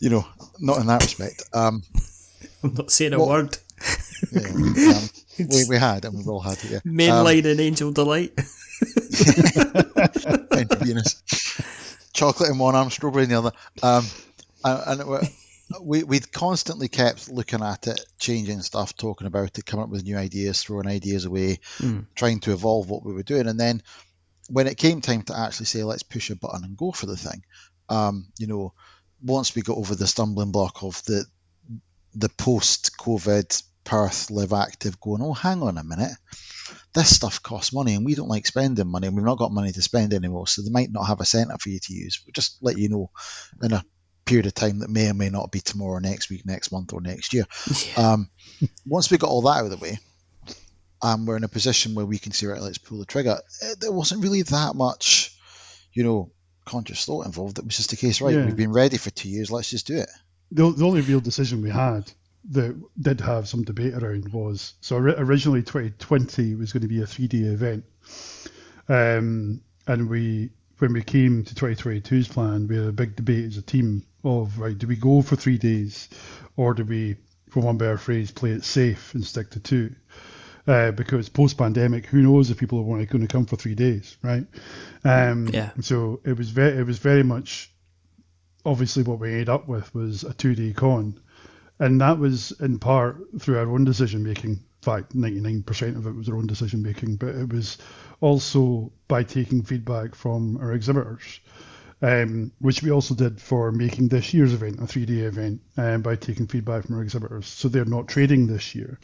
you know, not in that respect. Um, I'm not saying a word. yeah, um, we, we had, and we've all had it. Yeah. Um, Mainline and Angel Delight. intravenous. Chocolate in one arm, strawberry in the other. Um, and, and we we'd constantly kept looking at it, changing stuff, talking about it, coming up with new ideas, throwing ideas away, Mm. trying to evolve what we were doing. And then when it came time to actually say, let's push a button and go for the thing, um, you know, once we got over the stumbling block of the the post-COVID Perth live active, going, oh, hang on a minute, this stuff costs money and we don't like spending money and we've not got money to spend anymore, so they might not have a centre for you to use. We'll just let you know in a period of time that may or may not be tomorrow, next week, next month, or next year. Um, once we got all that out of the way, um, we're in a position where we can say, right, let's pull the trigger. Eh, There wasn't really that much, you know, conscious thought involved. It was just a case, right, Yeah. we've been ready for two years, let's just do it. the, the only real decision we had that did have some debate around was so originally 2020 was going to be a three day event, um, and we when we came to 2022's plan, we had a big debate as a team of right, do we go for three days, or do we, for one better phrase, play it safe and stick to two? Uh, because post pandemic, who knows if people are only going to come for three days, right? Um, Yeah. So it was very, it was very much obviously what we ended up with was a two day con. And that was in part through our own decision making. In fact, 99% of it was our own decision making, but it was also by taking feedback from our exhibitors, um, which we also did for making this year's event a three day event um, by taking feedback from our exhibitors. So they're not trading this year,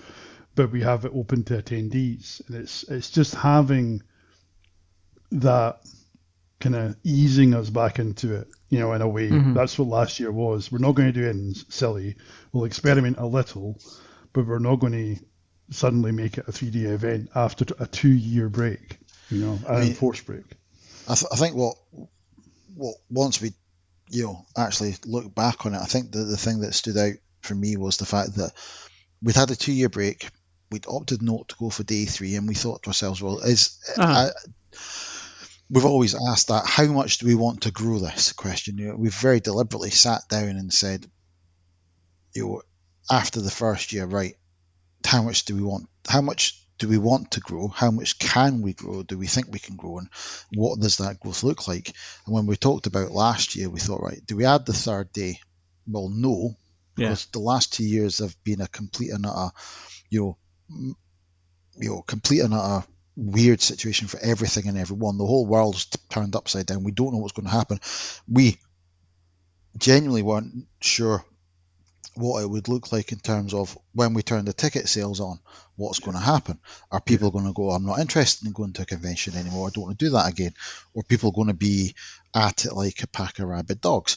but we have it open to attendees. And it's, it's just having that kind of easing us back into it, you know, in a way. That's what last year was. We're not going to do anything silly. We'll experiment a little, but we're not going to suddenly make it a 3D event after a two year break, you know, an mean- enforced break. I, th- I think what what once we you know actually look back on it, I think the the thing that stood out for me was the fact that we'd had a two year break. We'd opted not to go for day three, and we thought to ourselves, well, is Uh-huh. I, we've always asked that how much do we want to grow this question? We've very deliberately sat down and said, you know, after the first year, right, how much do we want? How much do we want to grow? How much can we grow? Do we think we can grow? And what does that growth look like? And when we talked about last year, we thought, right, do we add the third day? Well, no, Yeah. because the last two years have been a complete and utter, you know, you know, complete and utter weird situation for everything and everyone. The whole world's turned upside down. We don't know what's going to happen. We genuinely weren't sure what it would look like in terms of when we turn the ticket sales on, what's going to happen. Are people going to go, I'm not interested in going to a convention anymore, I don't want to do that again? Or are people going to be at it like a pack of rabid dogs?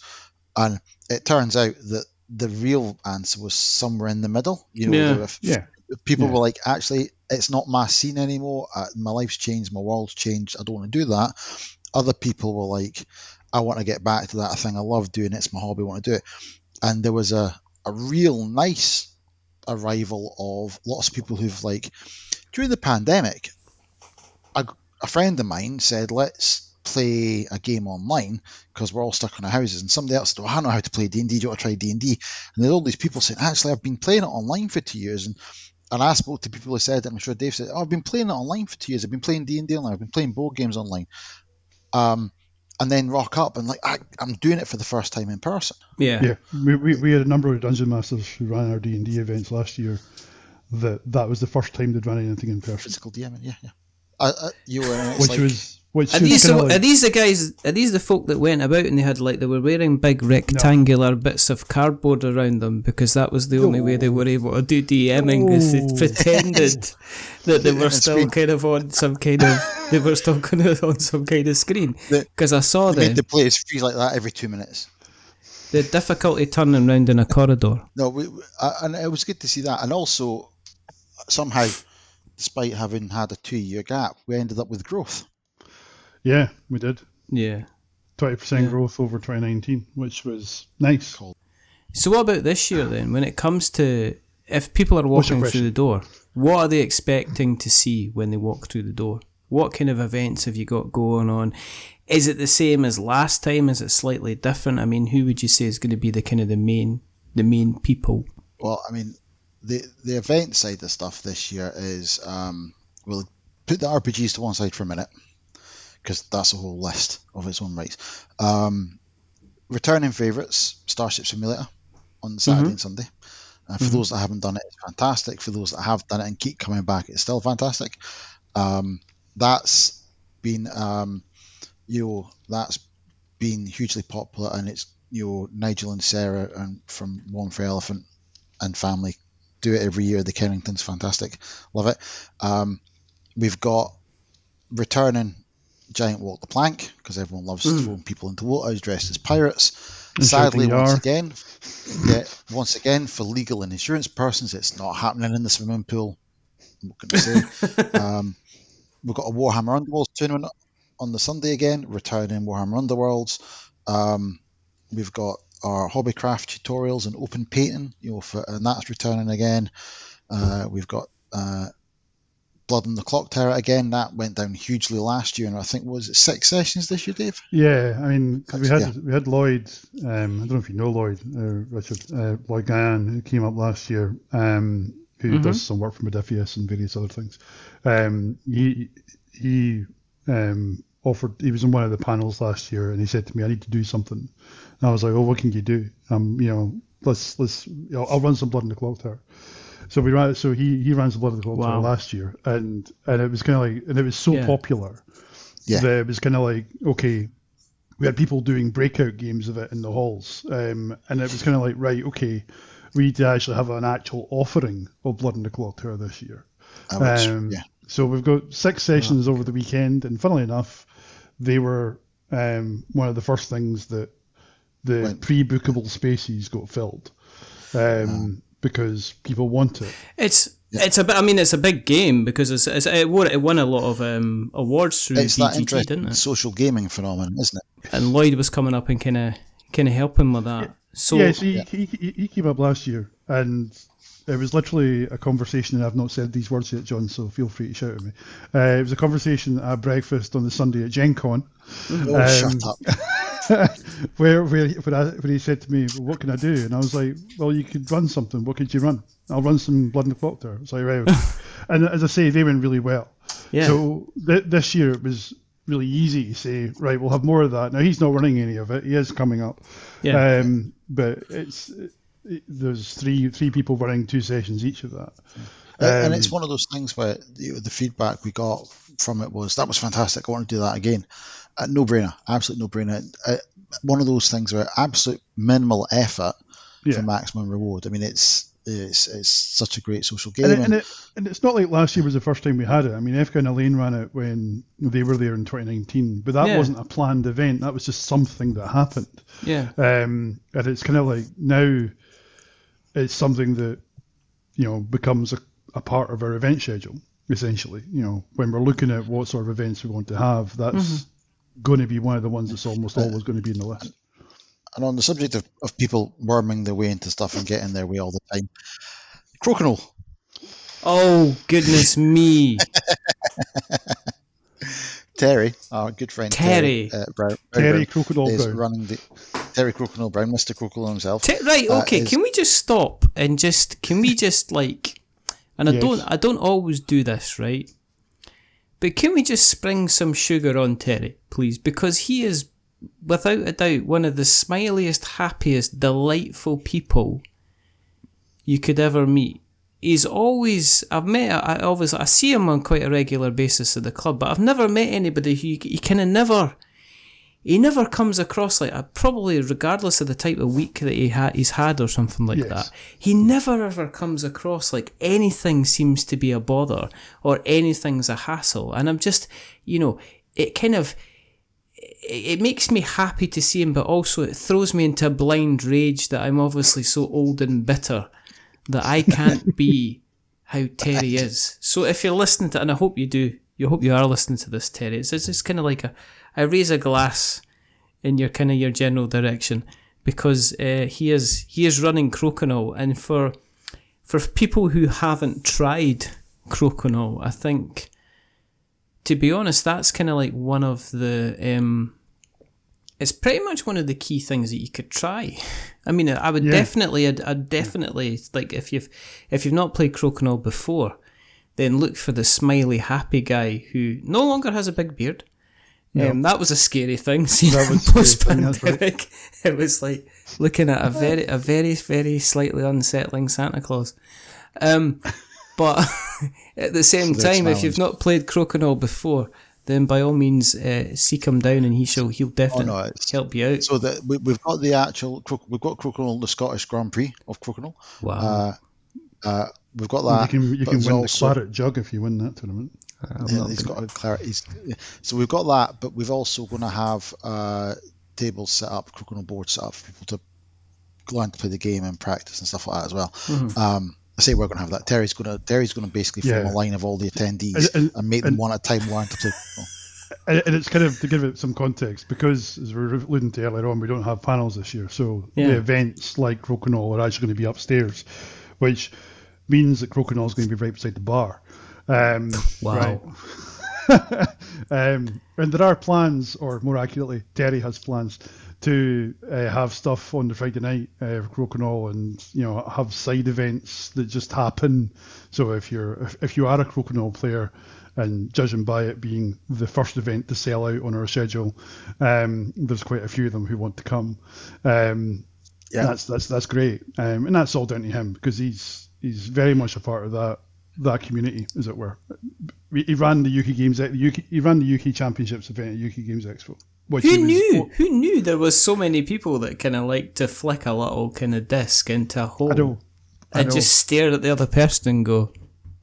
And it turns out that the real answer was somewhere in the middle. You know, Yeah. there were f- Yeah. people Yeah. were like, actually, it's not my scene anymore. Uh, my life's changed, my world's changed. I don't want to do that. Other people were like, I want to get back to that thing I love doing. It's my hobby. I want to do it. And there was a, a real nice arrival of lots of people who've like during the pandemic. A, a friend of mine said, "Let's play a game online because we're all stuck in our houses." And somebody else said, "Well, I know how to play D and D. Do you want to try D and D?" And there's all these people saying, "Actually, I've been playing it online for two years." And and I spoke to people who said, I'm sure Dave said, "Oh, I've been playing it online for two years. I've been playing D and D online. I've been playing board games online." Um, and then rock up and like I, I'm doing it for the first time in person. Yeah. Yeah, we, we, we had a number of dungeon masters who ran our D and D events last year. That that was the first time they'd run anything in person, Physical DMing, yeah, yeah. I, I, you were, which like, was which Are these, kinda the, like, are these the guys? Are these the folk that went about and they had like they were wearing big rectangular bits of cardboard around them because that was the only way they were able to do DMing is they Oh. pretended that they were still screen. kind of on some kind of they were still kind of on some kind of screen because I saw they them made the players freeze like that every two minutes. the difficulty turning round in a corridor. No, we, we- I, and it was good to see that. And also, somehow, despite having had a two-year gap, we ended up with growth. Yeah, we did. Yeah, 20% Yeah. growth over 2019, which was nice. So what about this year then? When it comes to if people are walking through the door, what are they expecting to see when they walk through the door? What kind of events have you got going on? Is it the same as last time? Is it slightly different? I mean, who would you say is going to be the kind of the main the main people? Well, I mean, the the event side of stuff this year is um, we'll put the RPGs to one side for a minute because that's a whole list of its own rights. Um, returning favourites, Starship Simulator on Saturday and Sunday. Uh, for those that haven't done it, it's fantastic. For those that have done it and keep coming back, it's still fantastic. Um, that's been, um, you know, that's been hugely popular, and it's you know Nigel and Sarah and from One for Elephant and family do it every year. The Kennington's fantastic, love it. Um, we've got returning Giant Walk the Plank because everyone loves throwing people into water dressed as pirates. And Sadly, shouting once "Yar." again, yeah, once again for legal and insurance persons, it's not happening in the swimming pool. What can I say? um, we've got a Warhammer Underworlds tournament on the Sunday again, returning Warhammer Underworlds. Um, we've got our hobbycraft tutorials and open painting, you know, for, and that's returning again. Uh, we've got uh, Blood on the Clock Tower again. That went down hugely last year, and I think was it six sessions this year, Dave? Yeah, I mean, 'cause we had Yeah. we had Lloyd. Um, I don't know if you know Lloyd, uh, Richard uh, Lloyd Gann, who came up last year, um, who does some work for Modiphius and various other things. Um, he he um, offered. He was in one of the panels last year, and he said to me, "I need to do something." And I was like, "Oh, what can you do?" Um, you know, let's let's. You know, I'll run some blood in the clock tower. So we ran. So he he ran some blood in the clock tower Wow. last year, and and it was kind of like, and it was so Yeah. popular Yeah. that it was kind of like, okay, we had people doing breakout games of it in the halls, um, and it was kind of like, right, okay, we need to actually have an actual offering of Blood in the Clock Tower this year. Which, Um, yeah, So we've got six sessions over the weekend, and funnily enough, they were um, one of the first things that the Went. pre-bookable spaces got filled um, because people want it. It's it's a bit. I mean, it's a big game because it's, it's it, won, it won a lot of um, awards through it's that BGG, interesting didn't it? social gaming phenomenon, isn't it? And Lloyd was coming up and kind of kind of helping with that. So yeah, so he, he, he, he came up last year, and it was literally a conversation, and I've not said these words yet, John, so feel free to shout at me. Uh, it was a conversation at breakfast on the Sunday at Gen Con, Oh, Um, shut up. where where he, when, I, when he said to me, well, "What can I do?" and I was like, "Well, you could run something. What could you run?" I'll run some Blood and the Clock Tower. So like, right. and as I say, they went really well. yeah, So th- this year it was really easy to say, right, we'll have more of that. Now he's not running any of it. He is coming up. yeah. Um, but it's it, there's three three people running two sessions each of that. and Um, it's one of those things where you know, the feedback we got from it was that was fantastic. I want to do that again. Uh, no brainer, absolute no brainer. Uh, one of those things where absolute minimal effort Yeah. for maximum reward. I mean, it's it's it's such a great social game. And, it, and- and, it, and it's not like last year was the first time we had it. I mean, FK and Elaine ran it when they were there in 2019, but that Yeah. wasn't a planned event. That was just something that happened. yeah. Um, and it's kind of like now it's something that, you know, becomes a, a part of our event schedule, essentially. You know, when we're looking at what sort of events we want to have, that's going to be one of the ones that's almost always going to be in the list. And on the subject of, of people worming their way into stuff and getting their way all the time, Crokinole. Oh goodness me, Terry, our good friend Terry. Terry, uh, Brown, Brown Terry Brown Crocodile is Brown. running the Terry Crokinole Brown, Mr. Crokinole himself. T- right? Uh, Okay, is- can we just stop and just can we just like, and I Yes. don't I don't always do this right, but can we just spring some sugar on Terry, please? Because he is without a doubt one of the smiliest, happiest, delightful people you could ever meet. He's always I've met I always I see him on quite a regular basis at the club, but I've never met anybody who he kind of never he never comes across like probably regardless of the type of week that he ha- he's had or something like Yes. that. He never ever comes across like anything seems to be a bother or anything's a hassle, and I'm just you know it kind of it it makes me happy to see him, but also it throws me into a blind rage that I'm obviously so old and bitter that I can't be how Terry is. So if you're listening to, and I hope you do, you hope you are listening to this, Terry. It's, it's just kind of like a, I raise a glass in your kind of your general direction because uh, he is he is running Crokinole, and for for people who haven't tried Crokinole, I think to be honest, that's kind of like one of the. Um, it's pretty much one of the key things that you could try. I mean, I would Yeah. definitely, I'd, I'd definitely like if you've if you've not played Crokinole before, then look for the smiley, happy guy who no longer has a big beard. Um, that was a scary thing. Seeing That was post thing, right. pandemic, it was like looking at a very, a very, very slightly unsettling Santa Claus. Um, but at the same the time, if you've not played Crokinole before, then by all means uh, seek him down, and he shall he'll definitely Oh, no, help you out. So that we, we've got the actual Crook- we've got Crokinole, the Scottish Grand Prix of Crokinole. wow. Uh, uh, we've got you that. can you can there's win the also- claret jug if you win that tournament. I'm Yeah, not got a clarity. He's, so we've got that, but we've also going to have uh, tables set up, Crokinole boards set up for people to learn to play the game and practice and stuff like that as well. Mm-hmm. Um, I say we're going to have that. Terry's going to Terry's going to basically form Yeah. a line of all the attendees And- and, and- make them and- one at a time learn to play. And and it's kind of to give it some context because, as we were alluding to earlier on, we don't have panels this year. So Yeah. the events like Crokinole are actually going to be upstairs, which means that Crokinole is going to be right beside the bar. Um, Wow. right. um, and there are plans, or more accurately, Terry has plans to uh, have stuff on the Friday night uh, for Crokinole, and you know have side events that just happen. So if you're if, if you are a Crokinole player, and judging by it being the first event to sell out on our schedule, um, there's quite a few of them who want to come. Um, Yeah. that's that's that's great, um, and that's all down to him because he's he's very much a part of that that community, as it were. He he ran the UK Games, the UK, he ran the UK Championships event at UK Games Expo. Which Who was- knew? Who knew there was so many people that kind of like to flick a little kind of disc into a hole I know. I and know. just stare at the other person and go,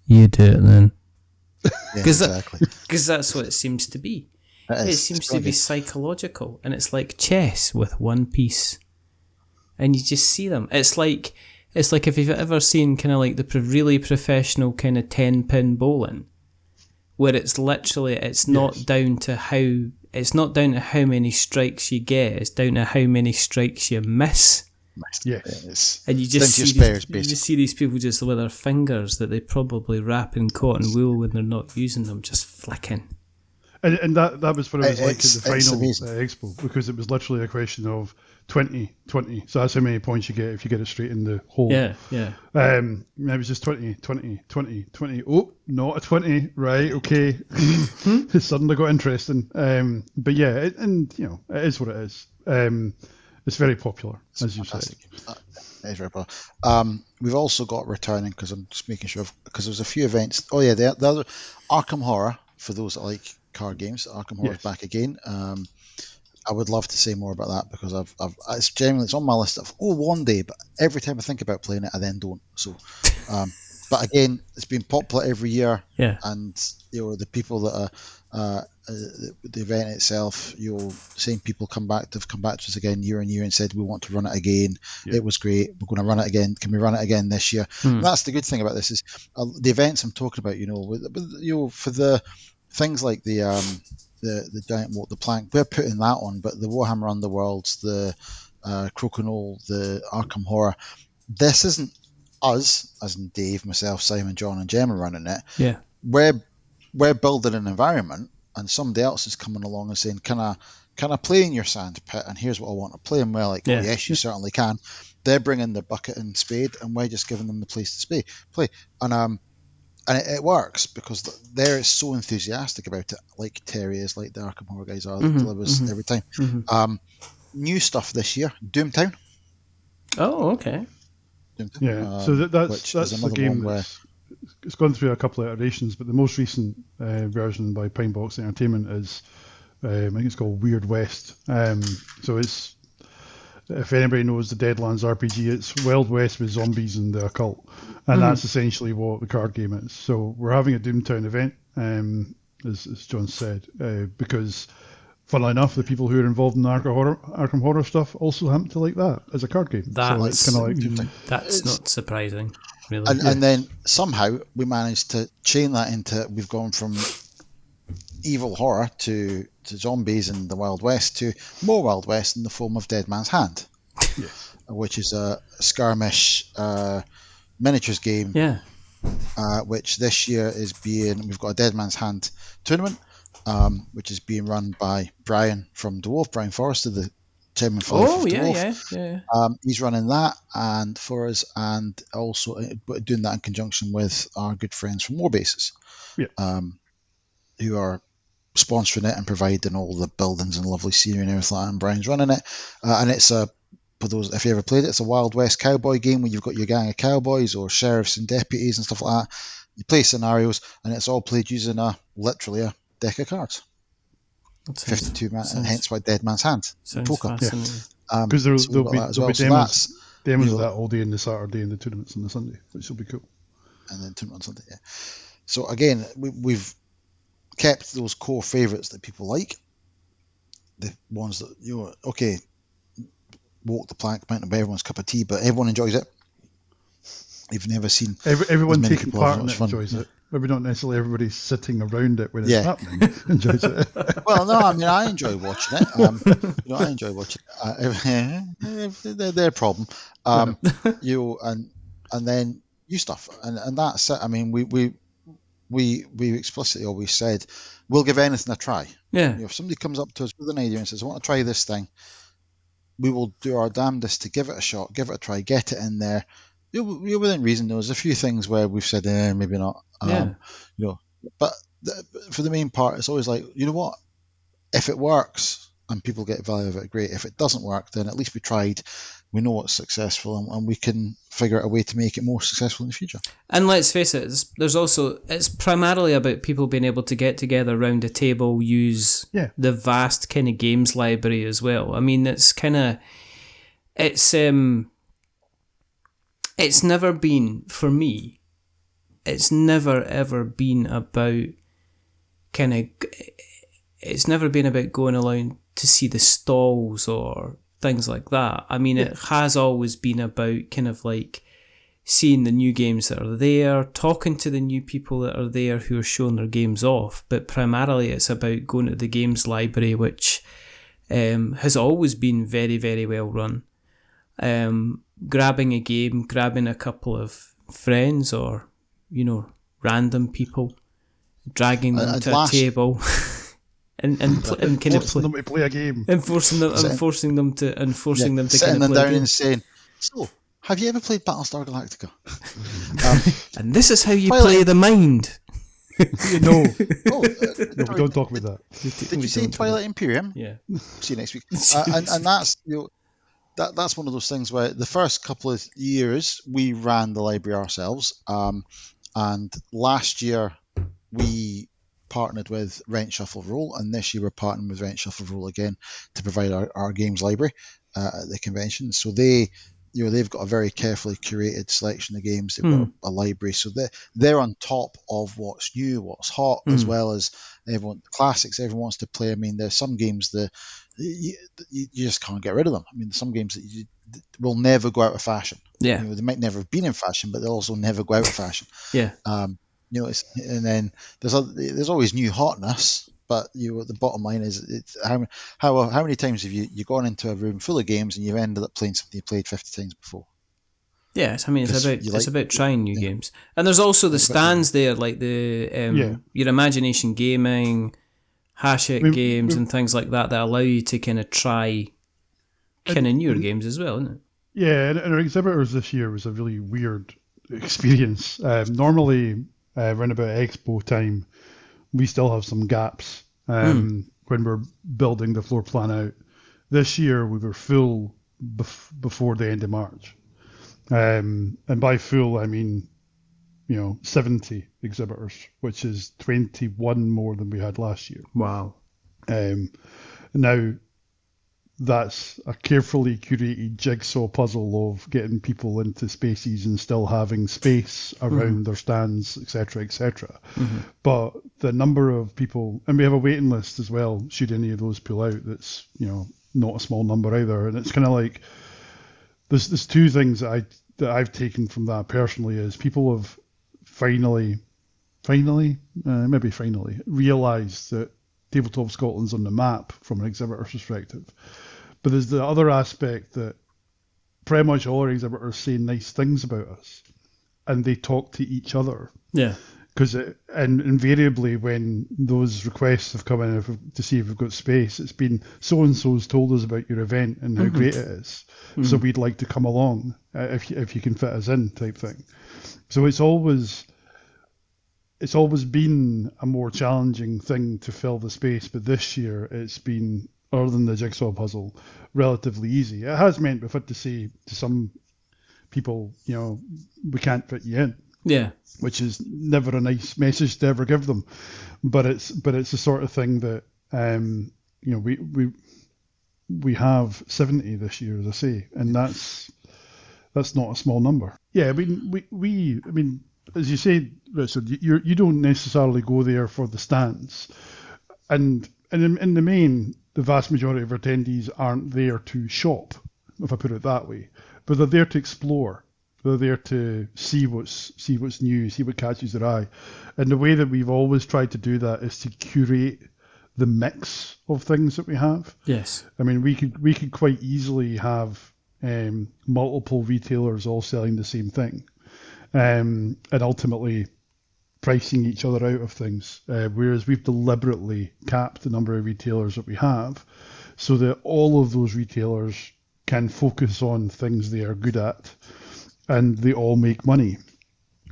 "You do it then," Yeah, 'Cause that- exactly. because that's what it seems to be. It It is. seems to be psychological, and it's like chess with one piece, and you just see them. It's like it's like if you've ever seen kind of like the really professional kind of ten pin bowling, where it's literally it's not Yes. down to how it's not down to how many strikes you get. It's down to how many strikes you miss. Yes. And you just see your spares, these, you just see these people just with their fingers that they probably wrap in cotton wool when they're not using them, just flicking. And, and that, that was what it was It- like at the final uh, amazing. expo because it was literally a question of 20, 20. So that's how many points you get if you get it straight in the hole. Yeah, yeah. Um, and it was just 20, 20, 20, 20. Oh, not a 20. Right, okay. it suddenly got interesting. Um, but yeah, it, and, you know, it is what it is. Um, it's very popular, as you said. fantastic. Uh, It is very popular. Um, we've also got returning because I'm just making sure because there's a few events. Oh yeah, the, the other Arkham Horror for those that like card games. Arkham Horror is Yes. back again. Um, I would love to say more about that because I've, I've it's genuinely it's on my list of oh one day, but every time I think about playing it, I then don't. So, um, but again, it's been popular every year, Yeah. and you know the people that are uh, uh, the, the event itself, you know, same people come back to have come back to us again year and year and said we want to run it again. Yeah. It was great. We're going to run it again. Can we run it again this year? Hmm. That's the good thing about this is uh, the events I'm talking about. You know, with, with, you know, for the things like the um, the the giant walk, the plank, we're putting that on. But the Warhammer Underworlds, the uh, Crokinole, the Arkham Horror, this isn't us, as in Dave, myself, Simon, John, and Gemma running it Yeah. we're we're building an environment and somebody else is coming along and saying can i can i play in your sand pit and here's what i want to play and we're like Yeah. oh yes you certainly can they're bringing the bucket and spade and we're just giving them the place to spay, play and um and it, it works because th- they're so enthusiastic about it like terry is like the arkham horror guys are Mhm, that delivers mhm. every time Mhm. um new stuff this year doomtown, Oh, okay. Doomtown Yeah, um, so that, that's which that's is the game one where it's gone through a couple of iterations, but the most recent uh, version by Pine Box Entertainment is um, I think it's called Weird West. Um, so it's if anybody knows the Deadlands RPG, it's Wild West with zombies and the occult, and that's essentially what the card game is. So we're having a Doomtown event, um, as, as John said, uh, because. Funnily enough, the people who are involved in the Arkham Horror, Arkham Horror stuff also happen to like that as a card game. so That's- it's kind of like Doomtown. That's It's- not surprising, really. and, and then somehow we managed to chain that into we've gone from evil horror to, to zombies in the Wild West to more Wild West in the form of Dead Man's Hand, which is a skirmish uh, miniatures game Yeah. uh, which this year is being we've got a Dead Man's Hand tournament, um, which is being run by Brian from Dwarf, Brian Forrester, the chairman for Life Oh of yeah, Dwarf. yeah, yeah. Um, he's running that and for us, and also uh, doing that in conjunction with our good friends from Warbases, Yeah. um, who are sponsoring it and providing all the buildings and lovely scenery and everything. like that, And Brian's running it, uh, and it's a for those if you ever played it, it's a Wild West cowboy game where you've got your gang of cowboys or sheriffs and deputies and stuff like that. You play scenarios, and it's all played using a literally a deck of cards, That sounds- fifty-two man, and hence why Dead Man's Hand. Poker. fascinating. Um, Because there, so we've there'll got be, that there'll well. be So demos, that's- demos you of know- that all day in the Saturday and the tournaments on the Sunday, which will be cool. and then tournament on Sunday. Yeah. So again, we, we've kept those core favourites that people like, the ones that you know, okay, walk the plank might not be everyone's cup of tea, but everyone enjoys it. You've never seen Every, everyone taking part in it enjoys it. Maybe not necessarily everybody sitting around it when it's Yeah. happening enjoys it. well, no, I mean I enjoy watching it. Um, you know, I enjoy watching. Uh, they're their problem. Um, you and and then you stuff, and and that's it. I mean, we we we we explicitly always said we'll give anything a try. Yeah. You know, if somebody comes up to us with an idea and says, "I want to try this thing," we will do our damnedest to give it a shot, give it a try, get it in there. You know, you within reason, there's a few things where we've said, eh, maybe not. Um, Yeah. You know, but the, for the main part, it's always like, you know what? If it works and people get value of it, great. If it doesn't work, then at least we tried. We know what's successful, and, and we can figure out a way to make it more successful in the future. And let's face it, it's, there's also it's primarily about people being able to get together around a table, use Yeah. the vast kind of games library as well. I mean, it's kind of it's um it's never been for me. It's never ever been about kind of it's never been about going along to see the stalls or things like that. I mean, it has always been about kind of like seeing the new games that are there, talking to the new people that are there who are showing their games off. But primarily, it's about going to the games library, which um, has always been very, very well run. Um, grabbing a game, grabbing a couple of friends or, you know, random people, dragging them Uh, to last- a table. And and, pl- and kind of Forcing play, them to play a game. enforcing them, Sitting- enforcing them to, enforcing them to sitting kind of them play a down game. and saying, "So, have you ever played Battlestar Galactica?" um, And this is how you Twilight- play the mind. no, oh, uh, no, we don't talk about that. did you say Twilight Imperium? Yeah. See you next week. uh, and, and that's you know, that that's one of those things where the first couple of years we ran the library ourselves, um, and last year we partnered with Rent Shuffle Roll, and this year we're partnering with Rent Shuffle Roll again to provide our, our games library uh, at the convention. So they. You know they've got a very carefully curated selection of games. They've got a library, so they they're on top of what's new, what's hot, as Mm. well as everyone classics. Everyone wants to play. I mean, there's some games that you, you, just can't get rid of them. I mean, some games that you will never go out of fashion. Yeah. You know, they might never have been in fashion, but they'll also never go out of fashion. Yeah. Um, you know, it's, and then there's other, there's always new hotness, but you the bottom line is it's how how how many times have you you gone into a room full of games and you've ended up playing something you played 50 times before? Yes, I mean it's about you it's like- about trying new games, and there's also the stands there, like the um, Yeah. your imagination gaming, hash it We- games, we- and things like that that allow you to kind of try kind of newer games as well, isn't it? Yeah, and, and our exhibitors this year was a really weird experience. Um, normally, uh, around about expo time, we still have some gaps um, when we're building the floor plan out. This year, we were full bef- before the end of March. Um, and by full, I mean, you know, 70 exhibitors, which is 21 more than we had last year. Wow. Um, now, that's a carefully curated jigsaw puzzle of getting people into spaces and still having space around their stands, etc., etc. But the number of people, and we have a waiting list as well. Should any of those pull out, that's you know not a small number either. And it's kind of like there's there's two things that I that I've taken from that personally is people have finally finally, uh, maybe finally, realised that Tabletop Scotland's on the map from an exhibitor's perspective. But there's the other aspect that pretty much all our exhibitors say nice things about us, and they talk to each other. Yeah. Because and invariably when those requests have come in if, to see if we've got space, it's been so and so's told us about your event and how Mm-hmm. great it is, so we'd like to come along uh, if if you can fit us in type thing. So it's always it's always been a more challenging thing to fill the space, but this year it's been other than the jigsaw puzzle relatively easy. It has meant we've had to say to some people, you know, we can't fit you in Yeah. which is never a nice message to ever give them. But it's but it's the sort of thing that um, you know we we we have seventy this year, as I say, and that's that's not a small number. Yeah, I mean we we I mean as you say, Richard, you you don't necessarily go there for the stands, and and in, in the main, the vast majority of attendees aren't there to shop, if I put it that way, but they're there to explore. They're there to see what's see what's new, see what catches their eye, and the way that we've always tried to do that is to curate the mix of things that we have. Yes. I mean, we could we could quite easily have um, multiple retailers all selling the same thing, um, and ultimately pricing each other out of things. Uh, whereas we've deliberately capped the number of retailers that we have, so that all of those retailers can focus on things they are good at, and they all make money.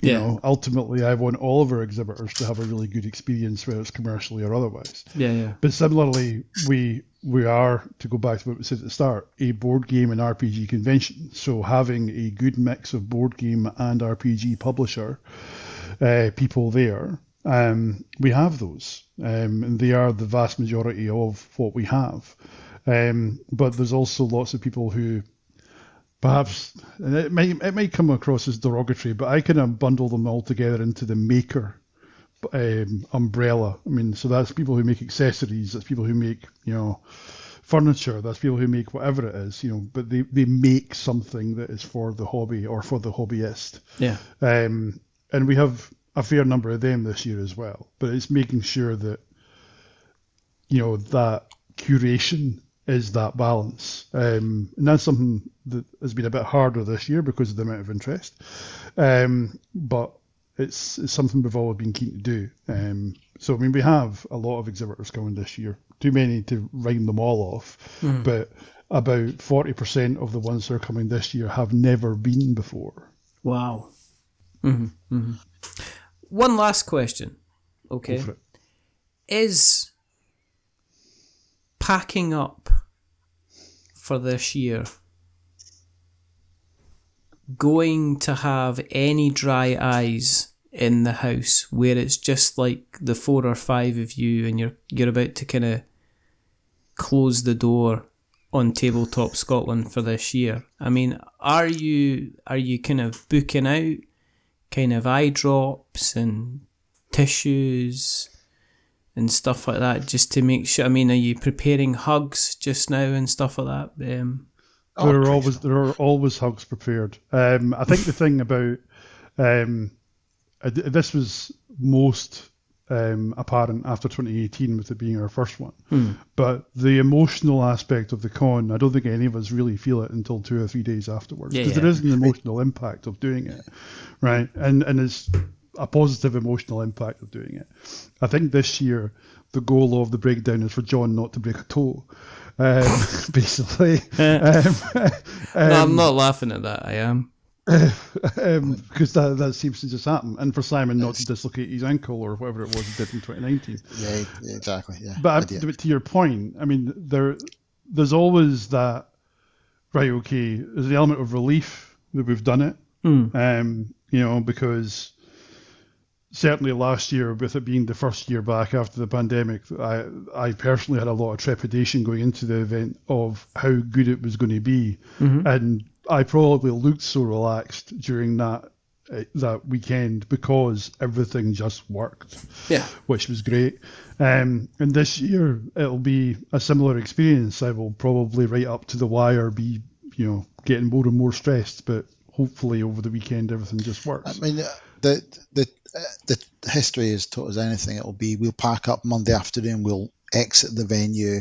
You Yeah. know, ultimately, I want all of our exhibitors to have a really good experience, whether it's commercially or otherwise. Yeah. Yeah. But similarly, we we are to go back to what we said at the start, a board game and RPG convention. So having a good mix of board game and RPG publisher uh, people there, um, we have those, um, and they are the vast majority of what we have. Um, but there's also lots of people who perhaps and it may it might come across as derogatory, but I kind of bundle them all together into the maker um, umbrella. I mean, so that's people who make accessories, that's people who make you know furniture, that's people who make whatever it is, you know, but they, they make something that is for the hobby or for the hobbyist. Yeah. Um, and we have a fair number of them this year as well. But it's making sure that you know that curation is that balance, um, and that's something that has been a bit harder this year because of the amount of interest. Um, but it's, it's something we've always been keen to do. Um, so I mean, we have a lot of exhibitors coming this year. Too many to rhyme them all off, but about forty percent of the ones that are coming this year have never been before. Wow. Hmm hmm One last question. Okay. Go for it. Is packing up for this year going to have any dry eyes in the house where it's just like the four or five of you and you're you're about to kind of close the door on tabletop Scotland for this year. I mean, are you are you kind of booking out kind of eye drops and tissues and stuff like that just to make sure? I mean, are you preparing hugs just now and stuff like that? Um, Oh, there are always there are always hugs prepared. Um, I think the thing about um, this was most um, apparent after 2018 with it being our first one. But the emotional aspect of the con, I don't think any of us really feel it until two or three days afterwards. Yeah, Because yeah. there is an emotional impact of doing it, right? And and it's a positive emotional impact of doing it. I think this year the goal of the breakdown is for John not to break a toe. Um, basically, um, no, I'm not laughing at that. I am. Um, because that that seems to just happen, and for Simon not to dislocate his ankle or whatever it was he did in 2019. Yeah, yeah, exactly. Yeah. But, I, but to your point, I mean, there there's always that. Right, okay. There's the element of relief that we've done it. Um, you know, because certainly last year, with it being the first year back after the pandemic, I I personally had a lot of trepidation going into the event of how good it was going to be, and I probably looked so relaxed during that uh, that weekend because everything just worked Yeah. which was great. Um, and this year it'll be a similar experience. I will probably right up to the wire be, you know, getting more and more stressed, but hopefully over the weekend everything just works. I mean, uh, the the uh, the history has taught us anything. It'll be we'll pack up Monday afternoon, we'll exit the venue.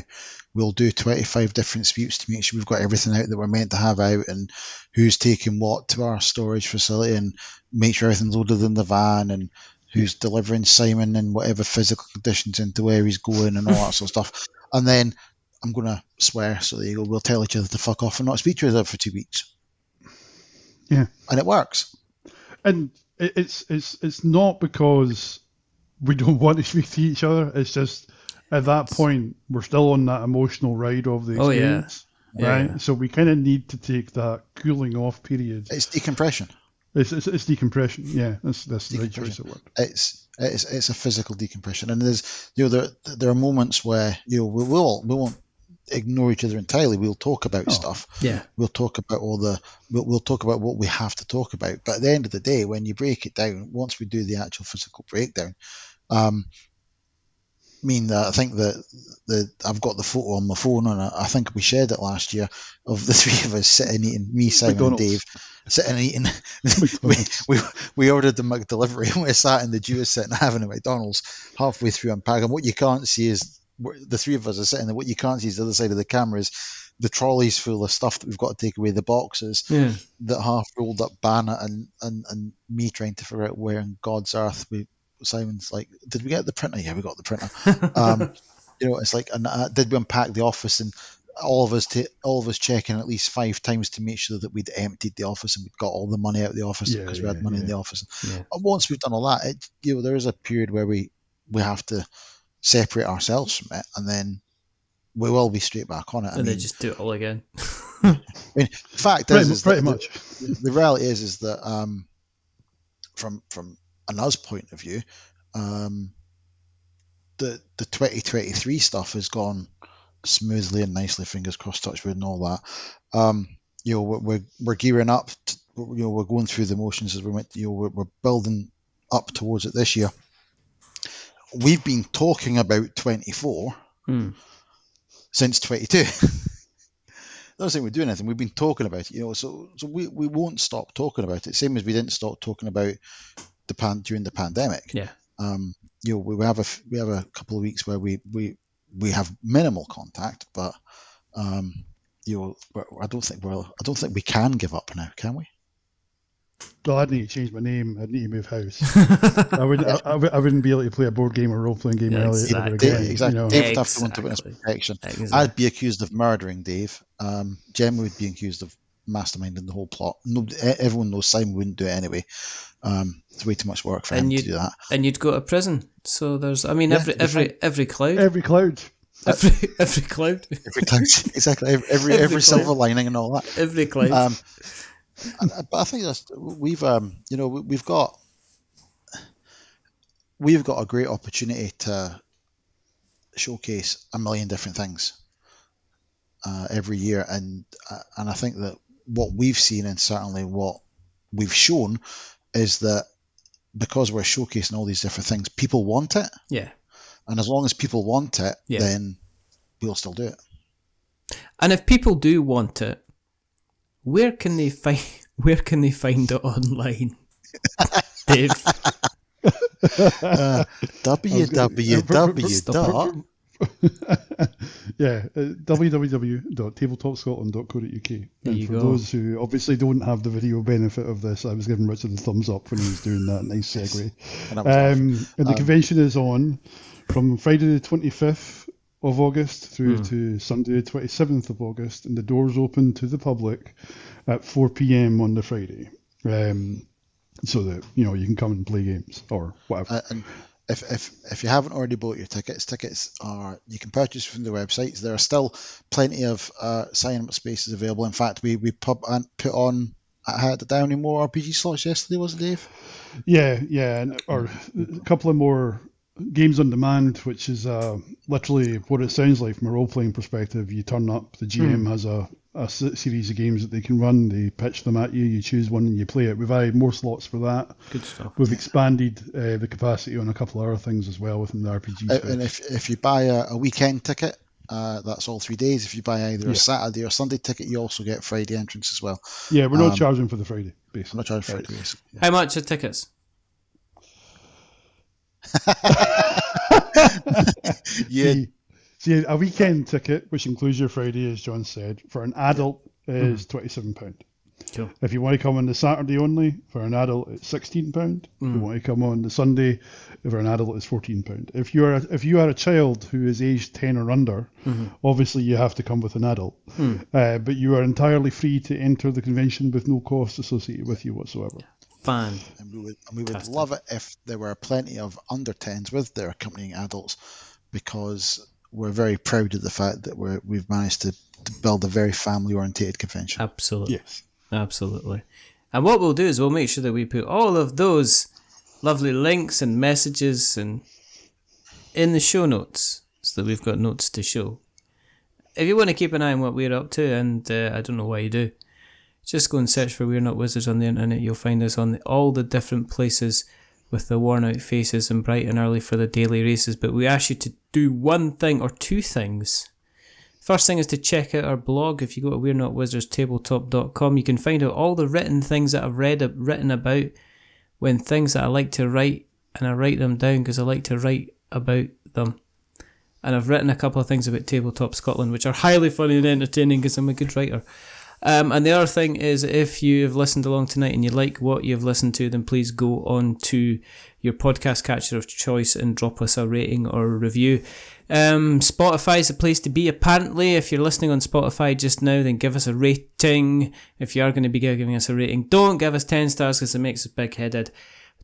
We'll do 25 different sweeps to make sure we've got everything out that we're meant to have out and who's taking what to our storage facility and make sure everything's loaded in the van and who's delivering Simon and whatever physical conditions into where he's going and all that sort of stuff. And then I'm going to swear, so there you go. We'll tell each other to fuck off and not speak to each other for two weeks. Yeah. And it works. And it's it's it's not because we don't want to speak to each other. It's just at that point we're still on that emotional ride of the Oh, yeah. experience. Right? yeah. So we kind of need to take that cooling off period. It's decompression. It's, it's, it's decompression. Yeah, that's that's the right choice of word. It's it's it's a physical decompression, and there's you know there there are moments where you know we will we won't ignore each other entirely. We'll talk about stuff. Yeah. We'll talk about all the we'll, we'll talk about what we have to talk about. But at the end of the day, when you break it down, once we do the actual physical breakdown, um, I mean, uh, I think that the I've got the photo on my phone, and I, I think we shared it last year of the three of us sitting eating, me, Simon, and Dave, sitting eating. we, we we ordered the McDelivery, and we sat in the Dewars sitting having a McDonald's halfway through unpacking. What you can't see is the three of us are sitting there. What you can't see is the other side of the camera is the trolleys full of stuff that we've got to take away, the boxes, Yeah. that half rolled up banner, and, and, and me trying to figure out where in God's earth we. Simon's like, did we get the printer? Yeah, we got the printer. Um, you know, it's like, and uh, did we unpack the office and all of us to all of us checking at least five times to make sure that we'd emptied the office and we'd got all the money out of the office Yeah, because we had yeah, money in the office. Yeah. Once we've done all that, it, you know, there is a period where we we have to separate ourselves from it, and then we will be straight back on it. I And mean, they just do it all again. I mean, the fact Pretty, is pretty much. The, the reality is, is that um, from from an us point of view, um, the the 2023 stuff has gone smoothly and nicely. Fingers crossed, touch wood, and all that. Um, you know, we're we're, gearing up. To, you know, we're going through the motions as we went. You know, we're, we're building up towards it this year. We've been talking about 24 Hmm. since 22. Not saying we're doing anything. We've been talking about it, you know. So, so we, we won't stop talking about it. Same as we didn't stop talking about the pan during the pandemic. Yeah. Um, you know, we we have a we have a couple of weeks where we we we have minimal contact, but um, you know, I don't think we're I don't think we can give up now, can we? Well, I'd need to change my name. I'd need to move house. I wouldn't. I, I, would- I wouldn't be able to play a board game or role playing game Yeah, exactly. ever Dave, again. exactly. You know? Dave would have to go into witness protection. Exactly. I'd be accused of murdering Dave. Um, Jem would be accused of masterminding the whole plot. No, e- everyone knows Simon wouldn't do it anyway. Um, it's way too much work for And him to do that. and you'd go to prison. So there's, I mean, Yeah, every you're every every cloud, Every cloud. every every cloud, Every time, exactly. Every every, Every every silver lining and all that. every cloud. Um, but I think that's we've um, you know we- we've got we've got a great opportunity to showcase a million different things uh, every year, and uh, and I think that what we've seen and certainly what we've shown is that because we're showcasing all these different things, people want it, yeah. and as long as people want it, Yeah. then we'll still do it. And if people do want it, where can they find where can they find it online? Dave, Uh, www Stop dot yeah, uh, www.tabletopscotland.co.uk. And for go. those who obviously don't have the video benefit of this, I was giving Richard the thumbs up when he was doing that nice segue. and. Um, and the convention is on from Friday the 25th of August through Hmm. to Sunday the 27th of August, and the doors open to the public at 4 p.m. on the Friday. Um, so that you know you can come and play games or whatever. Uh, and if, if if you haven't already bought your tickets, tickets are you can purchase from the websites. There are still plenty of uh, sign up spaces available. In fact, we we pub and put on I had the Downey more RPG slots yesterday, wasn't it, Dave? Yeah, yeah, and, or a couple of more games on demand, which is uh, literally what it sounds like from a role playing perspective. You turn up, the GM has a, a s- series of games that they can run. They pitch them at you. You choose one and you play it. We've added more slots for that. good stuff. We've expanded uh, the capacity on a couple of other things as well within the RPG space. and if if you buy a, a weekend ticket, uh, that's all three days. If you buy either Yeah. a Saturday or Sunday ticket, you also get Friday entrance as well. yeah, we're not um, charging for the Friday, I'm basically. not charging Friday. days. How much are tickets? Yeah, He- See, a weekend ticket, which includes your Friday, as John said, for an adult is mm. twenty-seven pound. Cool. If you want to come on the Saturday only, for an adult, it's sixteen pound. If you mm. want to come on the Sunday, for an adult, it's fourteen pound. If you are a, if you are a child who is aged ten or under, mm-hmm. obviously you have to come with an adult. Mm. Uh, but you are entirely free to enter the convention with no cost associated with you whatsoever. Fun. And we would, and we would love it if there were plenty of under 10s with their accompanying adults because we're very proud of the fact that we're, we've managed to, to build a very family orientated convention. Absolutely. Yes. Absolutely. And what we'll do is we'll make sure that we put all of those lovely links and messages and in the show notes so that we've got notes to show. If you want to keep an eye on what we're up to, and uh, I don't know why you do, just go and search for We're Not Wizards on the internet. You'll find us on all the different places with the worn out faces and bright and early for the daily races. But we ask you to do one thing or two things. First thing is to check out our blog. If you go to we're not wizards tabletop.com, you can find out all the written things that I've read written about when things that I like to write, and I write them down because I like to write about them. And I've written a couple of things about Tabletop Scotland, which are highly funny and entertaining because I'm a good writer. Um, and the other thing is, if you've listened along tonight and you like what you've listened to, then please go on to your podcast catcher of choice and drop us a rating or a review. Um, Spotify is the place to be, apparently. If you're listening on Spotify just now, then give us a rating. If you are going to be giving us a rating, don't give us 10 stars because it makes us big headed.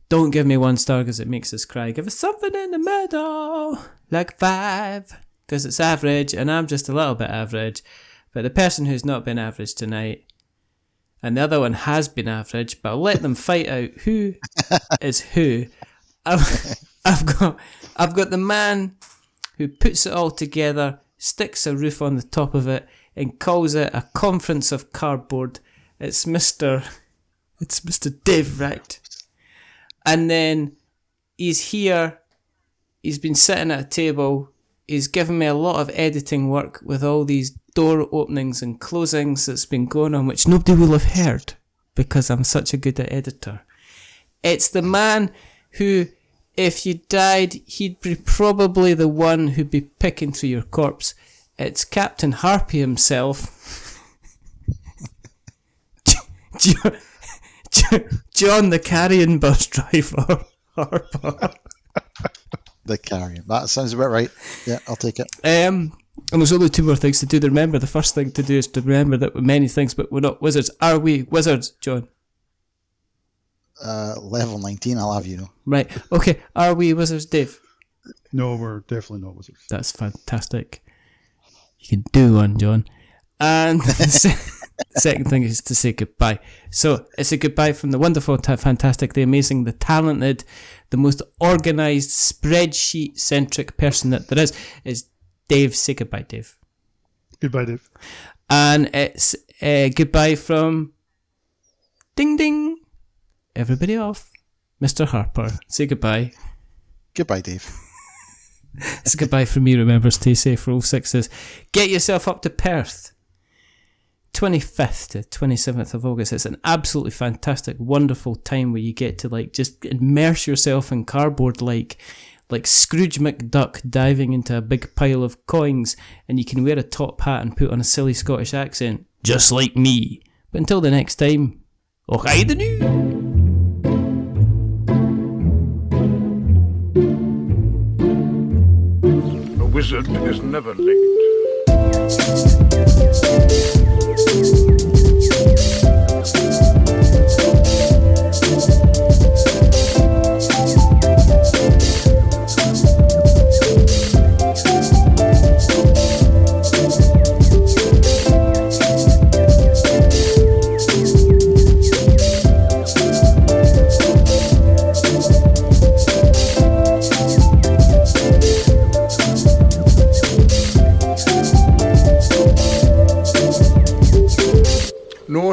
Don't give me one star because it makes us cry. Give us something in the middle, like five, because it's average, and I'm just a little bit average. But the person who's not been average tonight, and the other one has been average, but I'll let them fight out who is who. I've, I've got, I've got the man who puts it all together, sticks a roof on the top of it, and calls it a conference of cardboard. It's Mister, it's Mister Dave Wright. And then he's here. He's been sitting at a table. He's given me a lot of editing work with all these door openings and closings that's been going on, which nobody will have heard because I'm such a good editor. It's the man who, if you died, he'd be probably the one who'd be picking through your corpse. It's Captain Harpy himself. Jo- Jo- John, the carrion bus driver. Harper. The carrion. That sounds about right. Yeah, I'll take it. Um, and there's only two more things to do. To remember, the first thing to do is to remember that we're many things, but we're not wizards. Are we wizards, John? Uh, level 19, I'll have you know. Right. Okay. Are we wizards, Dave? No, we're definitely not wizards. That's fantastic. You can do one, John. And the second thing is to say goodbye. So it's a goodbye from the wonderful, ta- fantastic, the amazing, the talented, the most organised, spreadsheet centric person that there is. Is Dave? Say goodbye, Dave. Goodbye, Dave. And it's uh, goodbye from Ding Ding. Everybody off. Mr. Harper. Say goodbye. Goodbye, Dave. It's goodbye from me. Remember, stay safe. Roll sixes. Get yourself up to Perth. 25th to 27th of August. It's an absolutely fantastic, wonderful time where you get to like just immerse yourself in cardboard like like Scrooge McDuck diving into a big pile of coins and you can wear a top hat and put on a silly Scottish accent. Just like me. But until the next time, the new. A wizard is never late.